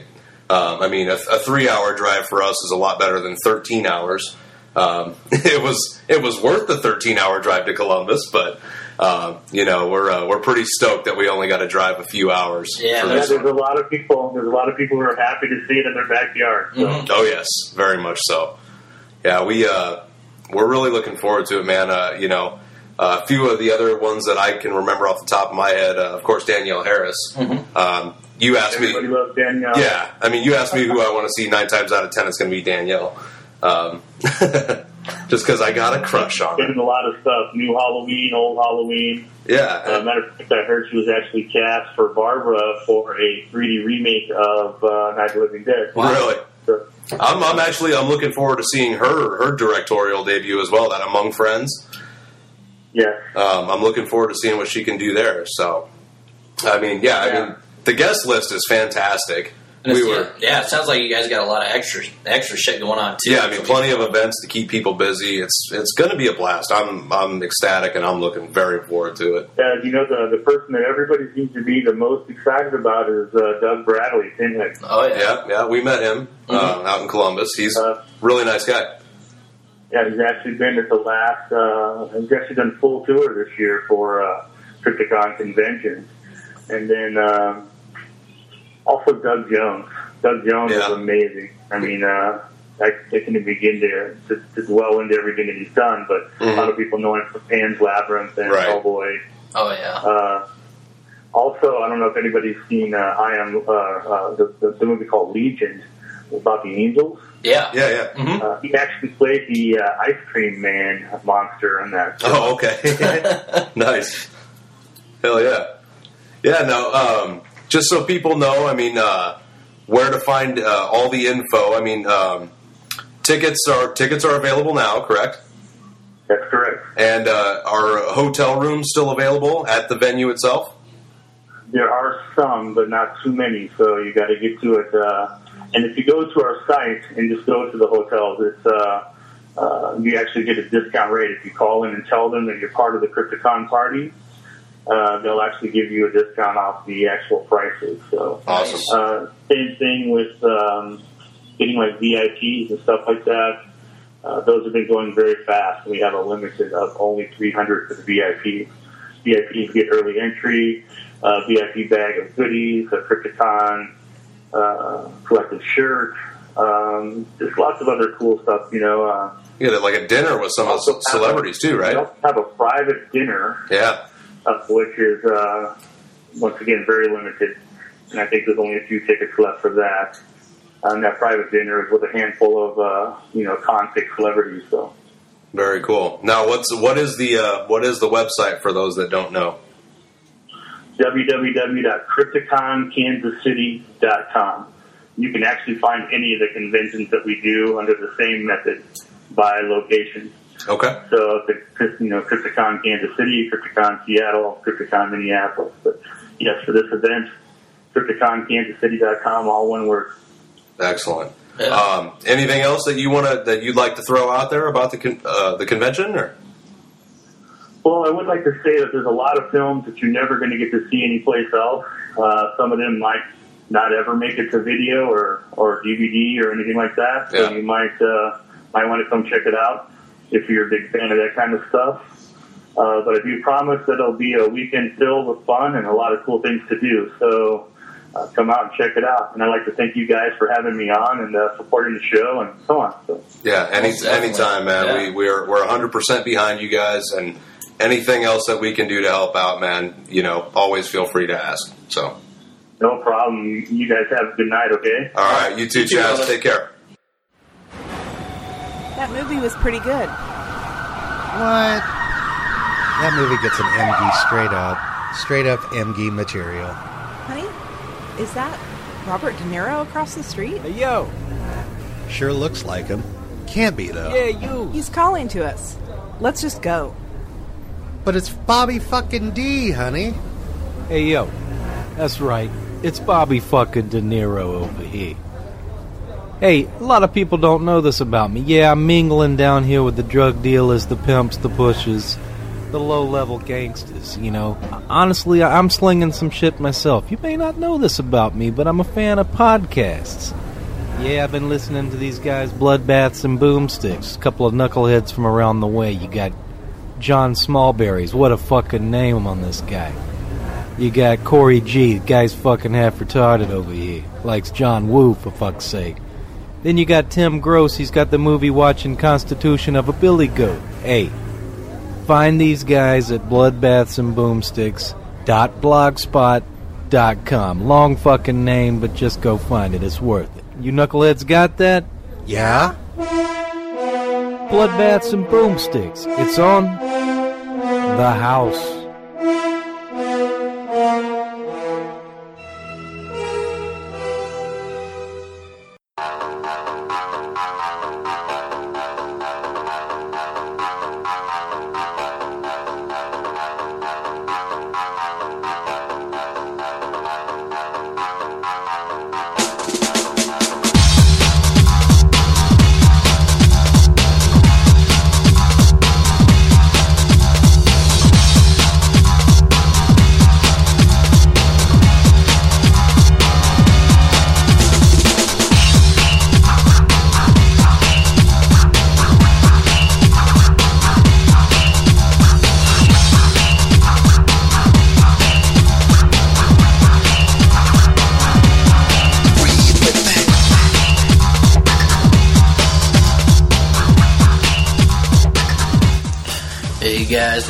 Um, I mean, a, a three hour drive for us is a lot better than 13 hours. Um, it was it was worth the 13 hour drive to Columbus, but um, you know we're uh, we're pretty stoked that we only got to drive a few hours. Yeah, Yeah, there's one. a lot of people. There's a lot of people who are happy to see it in their backyard. So. Mhm. Oh yes, very much so. Yeah, we uh, we're really looking forward to it, man. Uh, you know, a few of the other ones that I can remember off the top of my head, uh, of course, Danielle Harris. Um, you asked me, loves Danielle. yeah. I mean, you asked me who I want to see nine times out of ten. It's going to be Danielle, um, just because I got a crush on her. Getting a lot of stuff. New Halloween, old Halloween. Uh, Yeah, matter of fact, I heard she was actually cast for Barbara for a 3D remake of uh, Night of the Living Dead. really. So, I'm, I'm actually I'm looking forward to seeing her her directorial debut as well. That Among Friends. Yeah. um, I'm looking forward to seeing what she can do there. So, I mean, yeah, I mean, the guest list is fantastic. And We were, yeah, it sounds like you guys got a lot of extra extra shit going on too. yeah, I mean, plenty of events to keep people busy. It's it's going to be a blast. I'm I'm ecstatic and I'm looking very forward to it. Yeah, you know, the, the person that everybody seems to be the most excited about is uh, Doug Bradley, Pinhead. Oh yeah. Yeah, yeah, we met him uh, out in Columbus. He's Uh, a really nice guy. Yeah, he's actually been at the last, uh, he's actually done full tour this year for uh, Crypticon convention. And then um, also Doug Jones. Doug Jones Yeah. is amazing. I mean, uh, I, I can begin to, to, to dwell into everything that he's done, but a lot of people know him from Pan's Labyrinth and Right. Hellboy. Oh yeah. Uh, also, I don't know if anybody's seen uh, I am uh, uh, the, the, the movie called Legion about the angels. Yeah. Yeah, yeah. hmm Uh, he actually played the uh, ice cream man monster on that. Oh, okay. nice. Hell yeah. Yeah, no, um, just so people know, I mean, uh, where to find uh, all the info. I mean, um, tickets are tickets are available now, correct? That's correct. And uh, are hotel rooms still available at the venue itself? There are some, but not too many, so you got to get to it. And if you go to our site and just go to the hotels, it's uh, uh, you actually get a discount rate if you call in and tell them that you're part of the Crypticon party. Uh, they'll actually give you a discount off the actual prices. So Awesome. Uh, same thing with um, getting like VIPs and stuff like that. Uh, those have been going very fast. We have a limited of only 300 for the VIPs. VIPs get early entry, uh, VIP bag of goodies, a Crypticon uh, collective shirt, um, just lots of other cool stuff. You know, uh, You like a dinner with some of the celebrities too, we right? also have a private dinner Yeah. uh, which is uh, once again very limited, and I think there's only a few tickets left for that. And that private dinner is with a handful of uh, you know convict celebrities. So Very cool. Now, what's what is the uh, what is the website for those that don't know? www.crypticonkansascity.com. You can actually find any of the conventions that we do under the same method by location. Okay. So if it's you know Crypticon Kansas City, Crypticon Seattle, Crypticon Minneapolis. But yes, for this event, CrypticonKansasCity.com, all one word. Excellent. Yeah. Um, anything else that you want to that you'd like to throw out there about the con- uh, the convention? Or Well, I would like to say that there's a lot of films that you're never going to get to see anyplace else. Uh, some of them might not ever make it to video or, or DVD or anything like that. So Yeah. you might uh, might want to come check it out if you're a big fan of that kind of stuff. Uh, but I do promise that it'll be a weekend filled with fun and a lot of cool things to do. So uh, come out and check it out. And I'd like to thank you guys for having me on and uh, supporting the show and so on. So yeah, any anytime, man. Yeah. We we're we're hundred percent behind you guys, and anything else that we can do to help out, man, you know, always feel free to ask. So, No problem. You, you guys have a good night, okay? all right, you too, You Chaz. Take care. That movie was pretty good. What? That movie gets an MG straight up. Straight up MG material. Honey, is that Robert De Niro across the street? Hey, yo. Sure looks like him. Can't be, though. Yeah, you. He's calling to us. Let's just go. But it's Bobby fucking D, honey. Hey, yo. That's right. It's Bobby fucking De Niro over here. Hey, a lot of people don't know this about me. Yeah, I'm mingling down here with the drug dealers, the pimps, the pushers, the low level gangsters, you know. Honestly, I'm slinging some shit myself. You may not know this about me, but I'm a fan of podcasts. Yeah, I've been listening to these guys, Bloodbaths and Boomsticks. A couple of knuckleheads from around the way. You got John Smallberries. What a fucking name on this guy. You got Corey G. The guy's fucking half retarded over here. Likes John Woo, for fuck's sake. Then you got Tim Gross. He's got the movie watching Constitution of a Billy Goat. Hey, find these guys at Bloodbaths and Boomsticks. Dot blogspot. Long fucking name, but just go find it. It's worth it. You knuckleheads got that? Yeah? Bloodbaths and Boomsticks. It's on the house.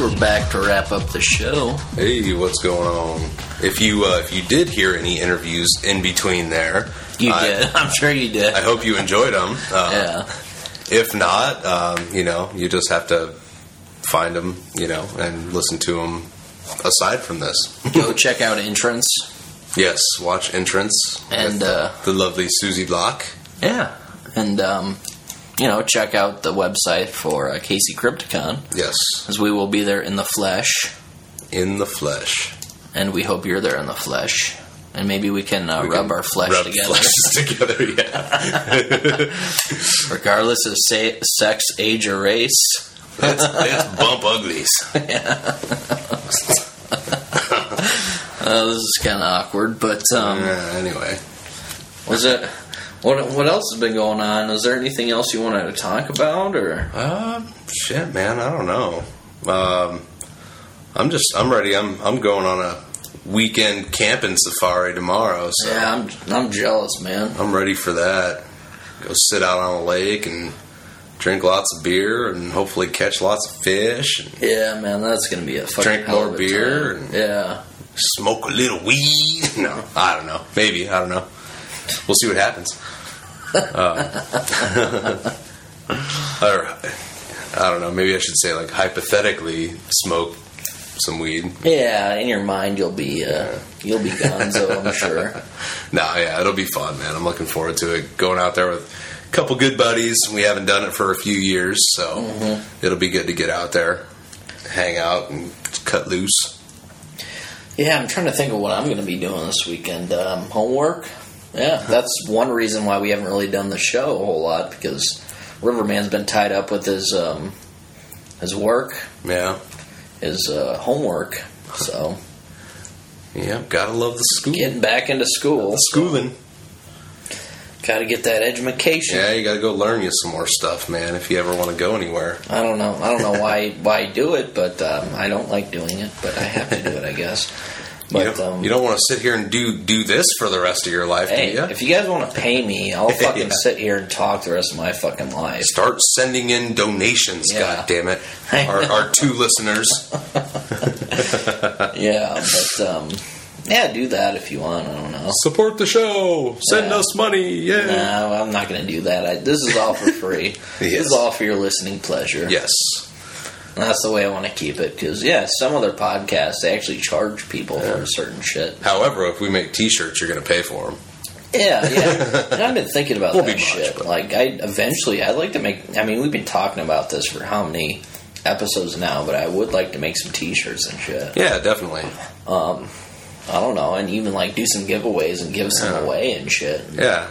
We're back to wrap up the show. Hey, what's going on? If you uh, if you did hear any interviews in between there, You I- did. I'm sure you did. I hope you enjoyed them. Uh, yeah. If not, um, you know, you just have to find them, you know, and listen to them. Aside from this, Go check out Entrance. yes, watch Entrance And, uh, the lovely Suziey Block. Yeah. And, um, you know, check out the website for uh, KC Crypticon, Yes, as we will be there in the flesh, in the flesh. and we hope you're there in the flesh. And maybe we can uh, We rub can our flesh rub together, fleshes together. Yeah, regardless of sa- sex, age, or race. it's bump uglies. Uh, this is kind of awkward, but um, Yeah, anyway, was it? What what else has been going on? Is there anything else you wanted to talk about, or um, shit, man, I don't know. Um, I'm just, I'm ready. I'm, I'm going on a weekend camping safari tomorrow. So yeah, I'm I'm jealous, man. I'm ready for that. Go sit out on a lake and drink lots of beer and hopefully catch lots of fish and Yeah, man, that's gonna be a fucking Drink more beer and- Yeah, smoke a little weed. No, I don't know. Maybe I don't know. We'll see what happens. Uh, or I don't know. Maybe I should say like hypothetically smoke some weed. yeah. In your mind, you'll be uh, you'll be Gonzo, I'm sure. No, yeah, it'll be fun, man. I'm looking forward to it. Going out there with a couple good buddies. We haven't done it for a few years, so it'll be good to get out there, hang out, and cut loose. Yeah, I'm trying to think of what I'm going to be doing this weekend. Um, homework. Yeah, that's one reason why we haven't really done the show a whole lot because Riverman's been tied up with his um, his work, Yeah, his uh, homework. So yeah. Gotta love the school. getting back into school, Schooling. got to get that education. Yeah, you gotta go learn you some more stuff, man. If you ever want to go anywhere. I don't know. I don't know why why I do it, but um, I don't like doing it. But I have to do it, I guess. You don't, um, you don't want to sit here and do do this for the rest of your life, hey, do you? if you guys want to pay me, I'll fucking Yeah. sit here and talk the rest of my fucking life. Start sending in donations, Yeah. god damn it. Our, our two listeners. Yeah, but um, yeah, do that if you want. I don't know. Support the show. Send Yeah. us money. Yeah. No, I'm not going to do that. I, this is all for free. This is all for your listening pleasure. Yes. And that's the way I want to keep it. Because yeah, some other podcasts they actually charge people for certain shit. However, if we make T-shirts, you're going to pay for them. Yeah, yeah. and I've been thinking about Won't that be much, shit. but- Like, I eventually, I'd like to make. I mean, we've been talking about this for how many episodes now, but I would like to make some T-shirts and shit. Yeah, definitely. Um, I don't know, and even like do some giveaways and give some Yeah. away and shit. Yeah.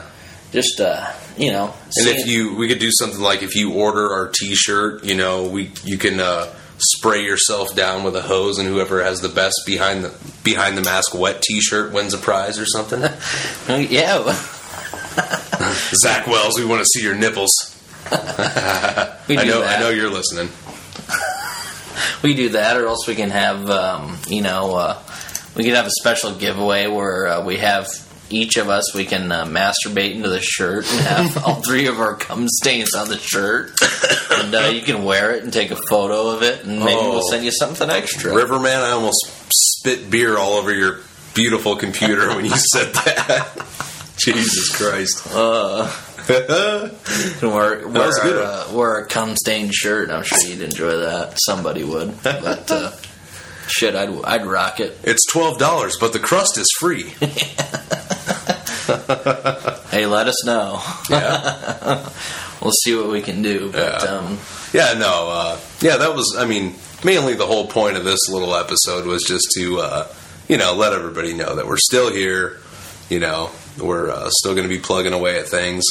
Just uh, you know, And if you, we could do something like if you order our T-shirt, you know, we you can uh, spray yourself down with a hose, and whoever has the best behind the behind the mask wet T-shirt wins a prize or something. yeah, Zach Wells, we want to see your nipples. we do I know, that. I know you're listening. we do that, or else we can have, um, you know, uh, we could have a special giveaway where uh, we have each of us we can uh, masturbate into the shirt and have all three of our cum stains on the shirt, and uh, you can wear it and take a photo of it, and maybe we'll Oh. send you something extra. Riverman, I almost spit beer all over your beautiful computer when you said that. Jesus Christ. Uh, wear, wear. Our, uh, wear a cum stained shirt. I'm sure you'd enjoy that. Somebody would, but uh, shit, I'd I'd rock it. It's twelve dollars, but the crust is free. Hey, let us know. Yeah, We'll see what we can do. But Yeah. um, yeah, no, uh, yeah. That was, I mean, mainly the whole point of this little episode was just to, uh, you know, let everybody know that we're still here. You know, we're uh, still going to be plugging away at things.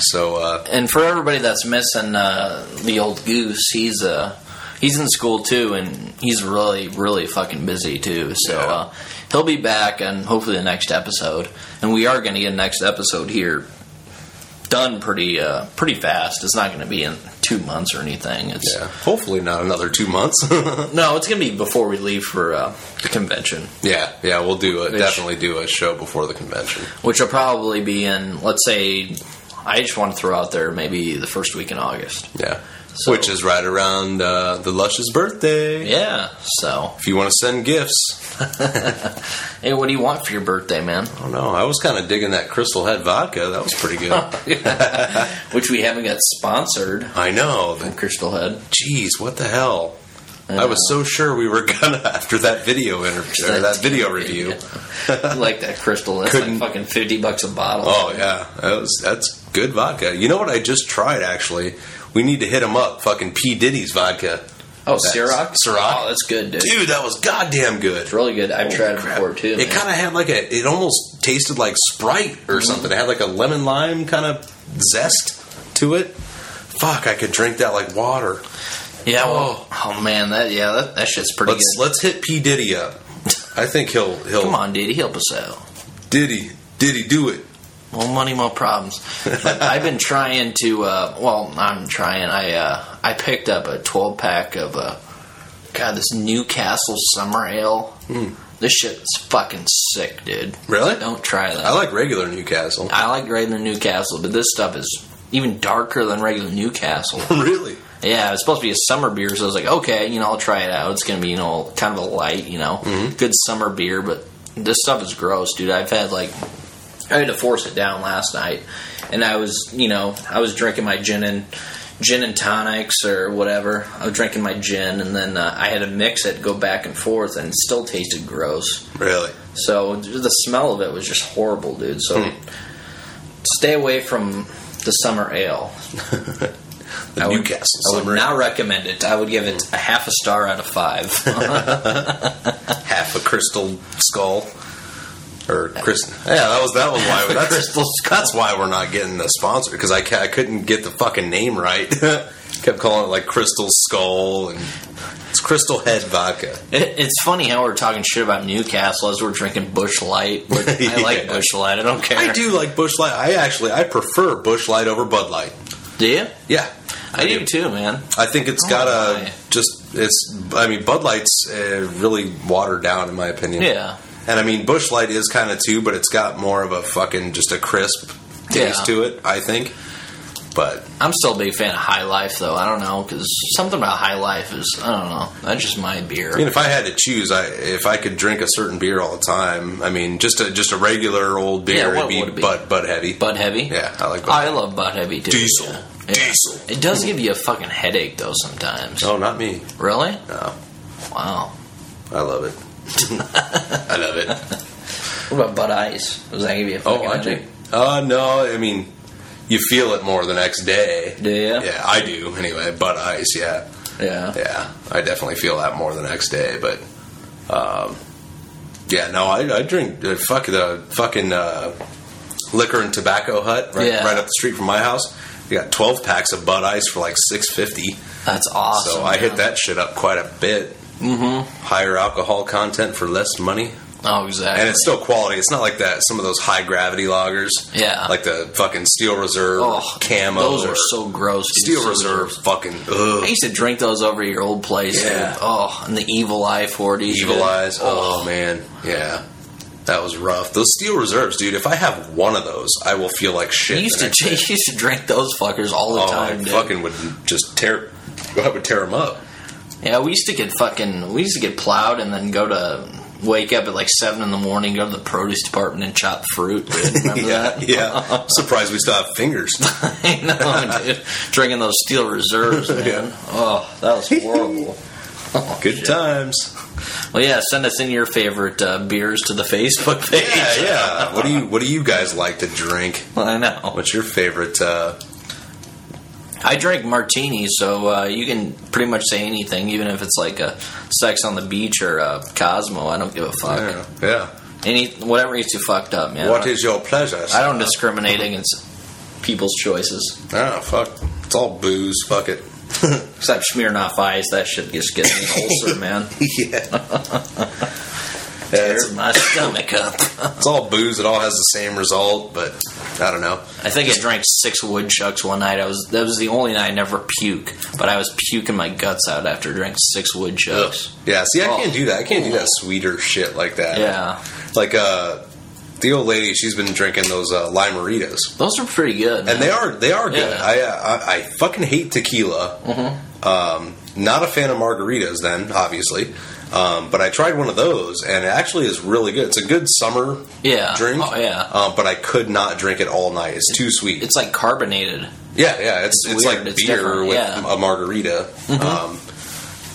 So, uh, and for everybody that's missing uh, the old goose, he's uh, he's in school too, and he's really really fucking busy too. So Yeah. uh, he'll be back, and hopefully the next episode. And we are going to get a next episode here done pretty uh, pretty fast. It's not going to be in two months or anything. It's yeah, hopefully not another two months. no, it's going to be before we leave for uh, the convention, yeah, yeah, we'll do. Which- Definitely do a show before the convention. which will probably be in let's say. I just want to throw out there maybe the first week in August. Yeah, So- which is right around uh, the Lush's birthday. Yeah, so If you want to send gifts, hey, what do you want for your birthday, man? I don't know. I was kind of digging that Crystal Head vodka. That was pretty good. Which we haven't got sponsored I know. from The, Crystal Head. Jeez, what the hell? I, know. was so sure we were gonna after that video interview, or that video review. I like that Crystal. That's Couldn't- like fucking fifty bucks a bottle. Oh yeah, that was that's good vodka. You know what I just tried actually? We need to hit him up. Fucking P Diddy's vodka, oh, that's- Ciroc. Ciroc. Oh, that's good, dude. dude. That was goddamn good. It's really good. I've tried it before too. It kind of had like a. It almost tasted like Sprite or mm-hmm. something. It had like a lemon lime kind of zest to it. Fuck, I could drink that like water. yeah. Well, oh. oh man, that yeah, that, that shit's pretty Let's good. let's hit P Diddy up. I think he'll he'll Come on, Diddy, help us out. Diddy Diddy do it. More money, more problems. But I've been trying to. Uh, well, I'm trying. I uh, I picked up a 12 pack of uh, God this Newcastle Summer Ale. This shit's fucking sick, dude. Really? Don't try that. I like regular Newcastle. I like regular Newcastle, but this stuff is even darker than regular Newcastle. really? yeah, it's supposed to be a summer beer, so I was like, okay, you know, I'll try it out. It's gonna be, you know, kind of a light, you know, good summer beer, but this stuff is gross, dude. I've had like, I had to force it down last night, and I was, you know, I was drinking my gin and gin and tonics or whatever. I was drinking my gin, and then uh, I had to mix it, go back and forth, and it still tasted gross. Really? So the smell of it was just horrible, dude. So stay away from the summer ale. The I would- Newcastle I would not recommend it. I would give it a half a star out of five. half a crystal skull. Or Chris, yeah, that was that was why that's, crystal that's why we're not getting the sponsor because I, ca- I couldn't get the fucking name right. Kept calling it like Crystal Skull and it's Crystal Head Vodka. It, it's funny how we're talking shit about Newcastle as we're drinking Busch Light. But I like Yeah. Busch Light. I don't care. I do like Busch Light. I actually I prefer Busch Light over Bud Light. Do you? Yeah, I, do too, man. I think it's Oh, got a my. just it's. I mean, Bud Light's uh, really watered down in my opinion. Yeah. And I mean, Busch Light is kind of too, but it's got more of a fucking just a crisp taste Yeah. to it. I think. But I'm still a big fan of High Life, though. I don't know because something about High Life is I don't know. That's just my beer. I mean, if I had to choose, I if I could drink a certain beer all the time, I mean, just a just a regular old beer, Yeah, be, would it be? Bud Bud Heavy. Bud Heavy. Yeah, I like Bud. I love Bud Heavy too. Diesel. Yeah. Diesel. It does give you a fucking headache though sometimes. Oh, not me. Really? No, Wow. I love it. I love it. What about Bud Ice? Does that give you a Oh, fucking I headache? drink. Uh, no, I mean, you feel it more the next day. Do you? Yeah, I do anyway. Bud Ice, yeah, Yeah. yeah, I definitely feel that more the next day. But, um, yeah, no, I, I drink the fuck the fucking uh, liquor and tobacco hut right, Yeah. right up the street from my house. We got twelve packs of Bud Ice for like six fifty. That's awesome. So I hit that shit up quite a bit. Mm-hmm. Higher alcohol content for less money. Oh, exactly. And it's still quality. It's not like that. Some of those high gravity lagers, Yeah. like the fucking Steel Reserve, oh, Camo, Those are so gross. dude. Steel So Reserve. gross. Fucking I used to drink those over at your old place. Yeah. dude. Oh, and the Evil Eye 40s. Evil dude. Eyes. Oh man, yeah, that was rough. Those Steel Reserves, dude. If I have one of those, I will feel like shit. You used to you used to drink those fuckers all the Oh, time, I dude. fucking would just tear. I would tear them up. Yeah, we used to get fucking. We used to get plowed and then go to wake up at like seven in the morning, go to the produce department and chop fruit. Dude. Remember yeah, that? yeah. I'm surprised we still have fingers. I know, dude. Drinking those steel reserves, man. Yeah. Oh, that was horrible. Oh, Good shit. times. Well, yeah, send us in your favorite uh, beers to the Facebook page. Yeah, yeah. What do you What do you guys like to drink? I know. What's your favorite? Uh, I drink martinis, so uh, you can pretty much say anything, even if it's like a sex on the beach or a Cosmo. I don't give a fuck. yeah, yeah. Any whatever gets you fucked up, man. What is your pleasure? I don't discriminate against people's choices. Oh fuck! It's all booze. Fuck it. Except Smirnoff Ice, that shit just gets me an ulcer, man. yeah. Tears it's, my stomach up. it's all booze. It all has the same result, but I don't know. I think I drank six woodchucks one night. I was that was the only night I never puke, but I was puking my guts out after I drank six woodchucks. Yeah, see, I Oh. can't do that. I can't do that sweeter shit like that. Yeah, like uh, the old lady. She's been drinking those uh, limeritas, those are pretty good. and they are they are good. Yeah. I, uh, I I fucking hate tequila. Mm-hmm. Um, not a fan of margaritas, then obviously. Um, but I tried one of those, and it actually is really good. It's a good summer Yeah. drink. Oh, yeah. Um, but I could not drink it all night. It's too sweet. It's like carbonated. Yeah, yeah, it's It's it's, like It's beer different, with yeah. Mm-hmm. a margarita. Um,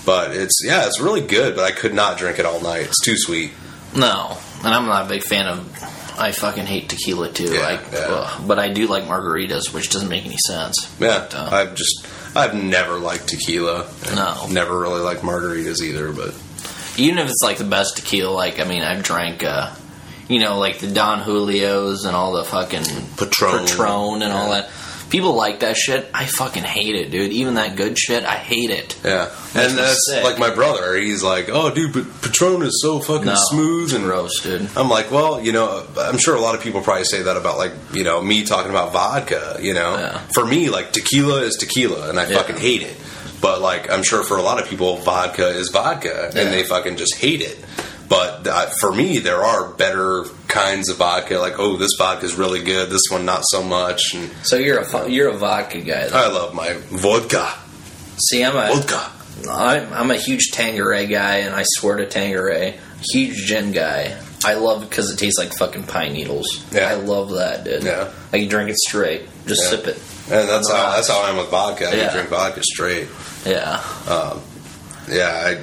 but it's yeah, it's really good. But I could not drink it all night. It's too sweet. No, and I'm not a big fan of. I fucking hate tequila too. Yeah, like, yeah. ugh, but I do like margaritas, which doesn't make any sense. Yeah, But, uh, I've just I've never liked tequila. No. never really liked margaritas either. But even if it's like the best tequila, like I mean, I've drank, uh, you know, like the Don Julios and all the fucking Patron. Patron and all that. People like that shit. I fucking hate it, dude. Even that good shit, I hate it. yeah, Makes and that's sick. like my brother. He's like, oh, dude, but Patron is so fucking No, smooth and roasted." I'm like, well, you know, I'm sure a lot of people probably say that about like, you know, me talking about vodka, you know. Yeah. For me, like tequila is tequila and I Yeah. fucking hate it. But like I'm sure for a lot of people vodka is vodka Yeah. and they fucking just hate it. But uh, for me, there are better kinds of vodka. Like, oh, this vodka is really good. This one, not so much. And So you're a you're a vodka guy. Though. I love my vodka. See, I'm a Vodka. I'm, I'm a huge Tanqueray guy, and I swear to Tanqueray, huge gin guy. I love it because it tastes like fucking pine needles. Yeah. I love that, dude. Yeah. I can drink it straight, just Yeah. sip it. And that's how that's how I am with vodka. I Yeah. drink vodka straight. Yeah, Yeah, I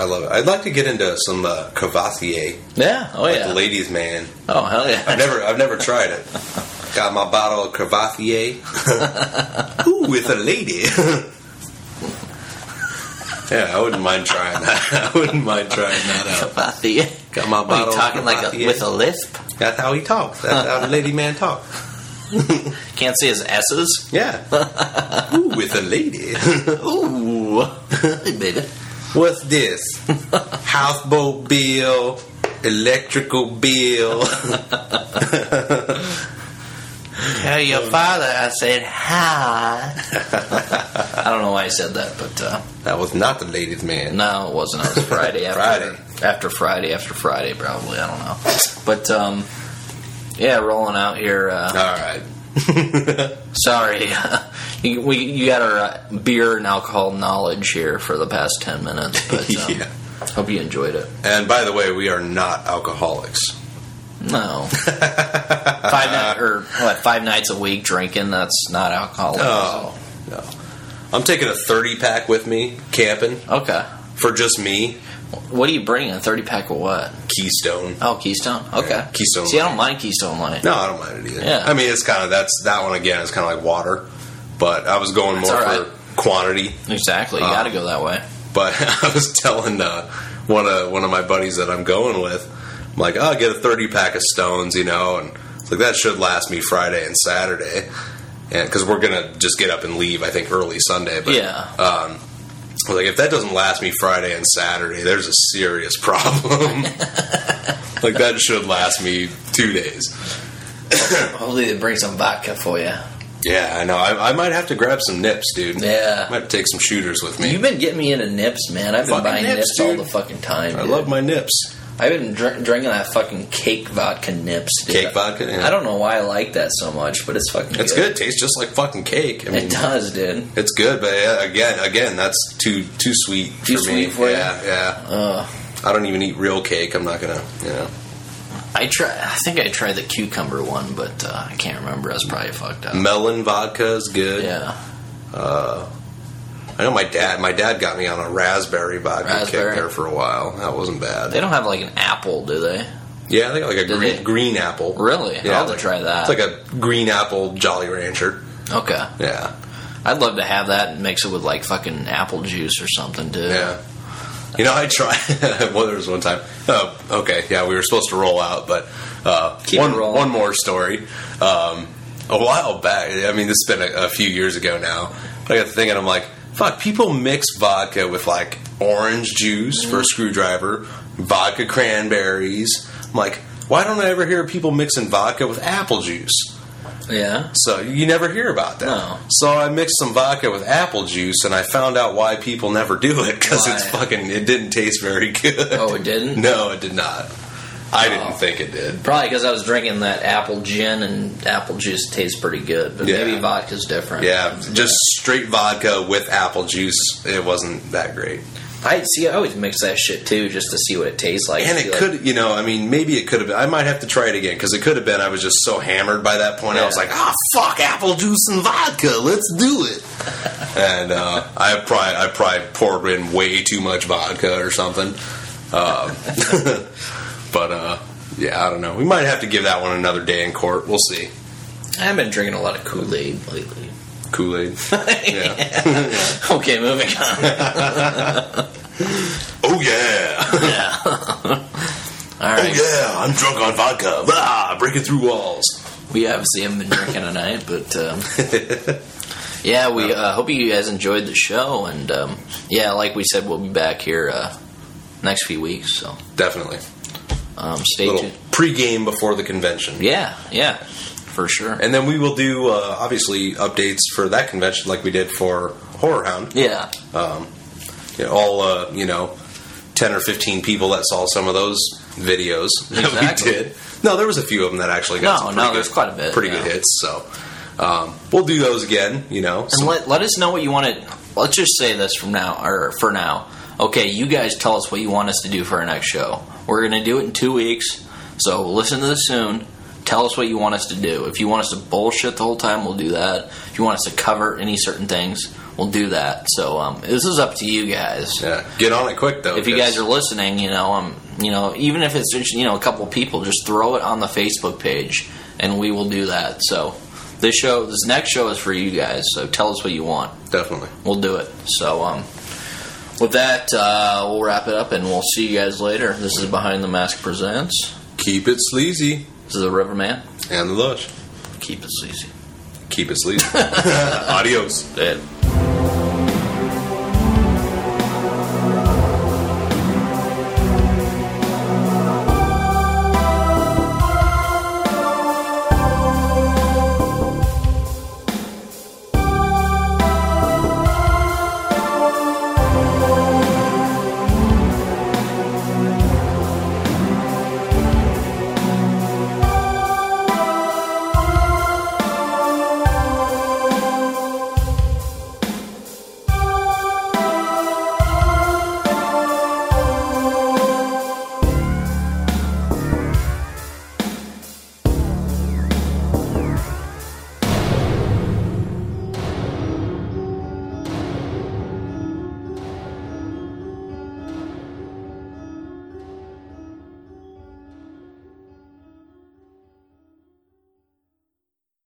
I love it. I'd like to get into some uh, Courvoisier, yeah. Oh like yeah. the ladies' man. oh hell yeah. I've never I've never tried it. Got my bottle of Courvoisier. Ooh, with a lady. yeah, I wouldn't mind trying that. I wouldn't mind trying that out. Courvoisier. Got my bottle. you of talking like a, with a lisp? That's how he talks. That's how the lady man talks. Can't say his S's. Yeah. Ooh, with a lady. Ooh, hey baby. What's this? Houseboat bill, electrical bill. Tell your father I said hi. I don't know why I said that, but uh, that was not the ladies' man. no, it wasn't. It was Friday after Friday. after Friday, after Friday, probably. I don't know. But um, yeah, rolling out here. Uh, All right. sorry, you, we you got our uh, beer and alcohol knowledge here for the past ten minutes. But um, Yeah. hope you enjoyed it. And by the way, we are not alcoholics. No, five night, or what? Five nights a week drinking. That's not alcohol. Oh no. I'm taking a 30 pack with me camping Okay. for just me. What are you bringing? A thirty pack of what? Keystone. Oh, Keystone. Okay. Yeah, Keystone See, I don't mind Keystone Light. No, I don't mind it either. Yeah. I mean, it's kind of that's that one again. It's kind of like water, but I was going That's more right. for quantity. Exactly. You Uh, got to go that way. But I was telling uh, one of one of my buddies that I'm going with, I'm like, oh, I'll get a 30 pack of stones, you know, and it's like that should last me Friday and Saturday, and because we're gonna just get up and leave, I think early Sunday. But Yeah. um, like, if that doesn't last me Friday and Saturday, there's a serious problem. like that should last me two days. Hopefully, they bring some vodka for you. Yeah, I know. I, I might have to grab some nips, dude. Yeah. I might take some shooters with me. You've been getting me into nips, man. I've been Fucking buying nips, nips, all the fucking time. I dude. love my nips. I've been dr- drinking that fucking cake vodka nips. Dude. Cake vodka, yeah. I don't know why I like that so much, but it's fucking. Good. It's good. Tastes just like fucking cake. I mean, It does, dude. It's good, but yeah, again, again, that's too too sweet Too for me. sweet for you? yeah, yeah. Uh, I don't even eat real cake. I'm not gonna, you know. I try. I think I tried the cucumber one, but uh, I can't remember. I was probably fucked up. Melon vodka is good. Yeah, I know my dad. My dad got me on a raspberry vodka Raspberry. kick there for a while. That wasn't bad. they don't have like an apple, do they? yeah, they got like a green, green apple. Really? Yeah, I'll have to like- try that. It's like a green apple Jolly Rancher. Okay, Yeah, I'd love to have that and mix it with like fucking apple juice or something, too. yeah. You know, I tried. well, there was one time. Oh, okay, yeah, we were supposed to roll out, but uh, Keep one one more story. Um, a while back, I mean, this has been a, a few years ago now. But I got thinking, I'm like, fuck, people mix vodka with like orange juice Mm-hmm. for a screwdriver, vodka cranberries. I'm like, why don't I ever hear people mixing vodka with apple juice? Yeah. So you never hear about that. No. So I mixed some vodka with apple juice, and I found out why people never do it because it's fucking. It didn't taste very good. Oh, it didn't? No, it did not. I didn't think it did. Probably because I was drinking that apple gin and apple juice tastes pretty good, but Yeah. maybe vodka's different. Yeah, just straight vodka with apple juice. It wasn't that great, I see. I always mix that shit too, just to see what it tastes like. and it like- could. You know, I mean, maybe it could have. been. I might have to try it again because it could have been. I was just so hammered by that point. I was Yeah. like, ah, fuck, apple juice and vodka. Let's do it. and uh, I probably I probably poured in way too much vodka or something. Um, but uh, yeah, I don't know. We might have to give that one another day in court. We'll see. I've been drinking a lot of Kool Aid lately. Kool Aid. Yeah. Okay, moving on. Oh yeah. yeah. All Oh yeah. I'm drunk on vodka. Blah, breaking through walls. We obviously haven't been drinking tonight, but um, yeah, we uh, hope you guys enjoyed the show, and um, yeah, like we said, we'll be back here uh, next few weeks. So Definitely. Um, stay little tuned. pre-game before the convention. Yeah, yeah, for sure. And then we will do uh, obviously updates for that convention like we did for Horror Hound. yeah, You know, all uh, you know, ten or fifteen people that saw some of those videos that we did. No, there was a few of them that actually got No, some no, there's quite a bit, pretty yeah. good hits. So um, we'll do those again. You know, and let let us know what you want to. Let's just say this from now, or for now. Okay, you guys tell us what you want us to do for our next show. We're going to do it in two weeks, so listen to this soon. Tell us what you want us to do. If you want us to bullshit the whole time, we'll do that. If you want us to cover any certain things, we'll do that. So um, this is up to you guys. yeah, get on it quick though. If you guys are listening, you know, um, you know, even if it's just, you know a couple people, just throw it on the Facebook page, and we will do that. So this show, this next show is for you guys. So tell us what you want definitely. we'll do it. So, um, with that, uh, we'll wrap it up and we'll see you guys later. This is Behind the Mask Presents. Keep it sleazy This is the Riverman. and the lush. Keep it sleazy. Keep it sleazy. Adios. Dead.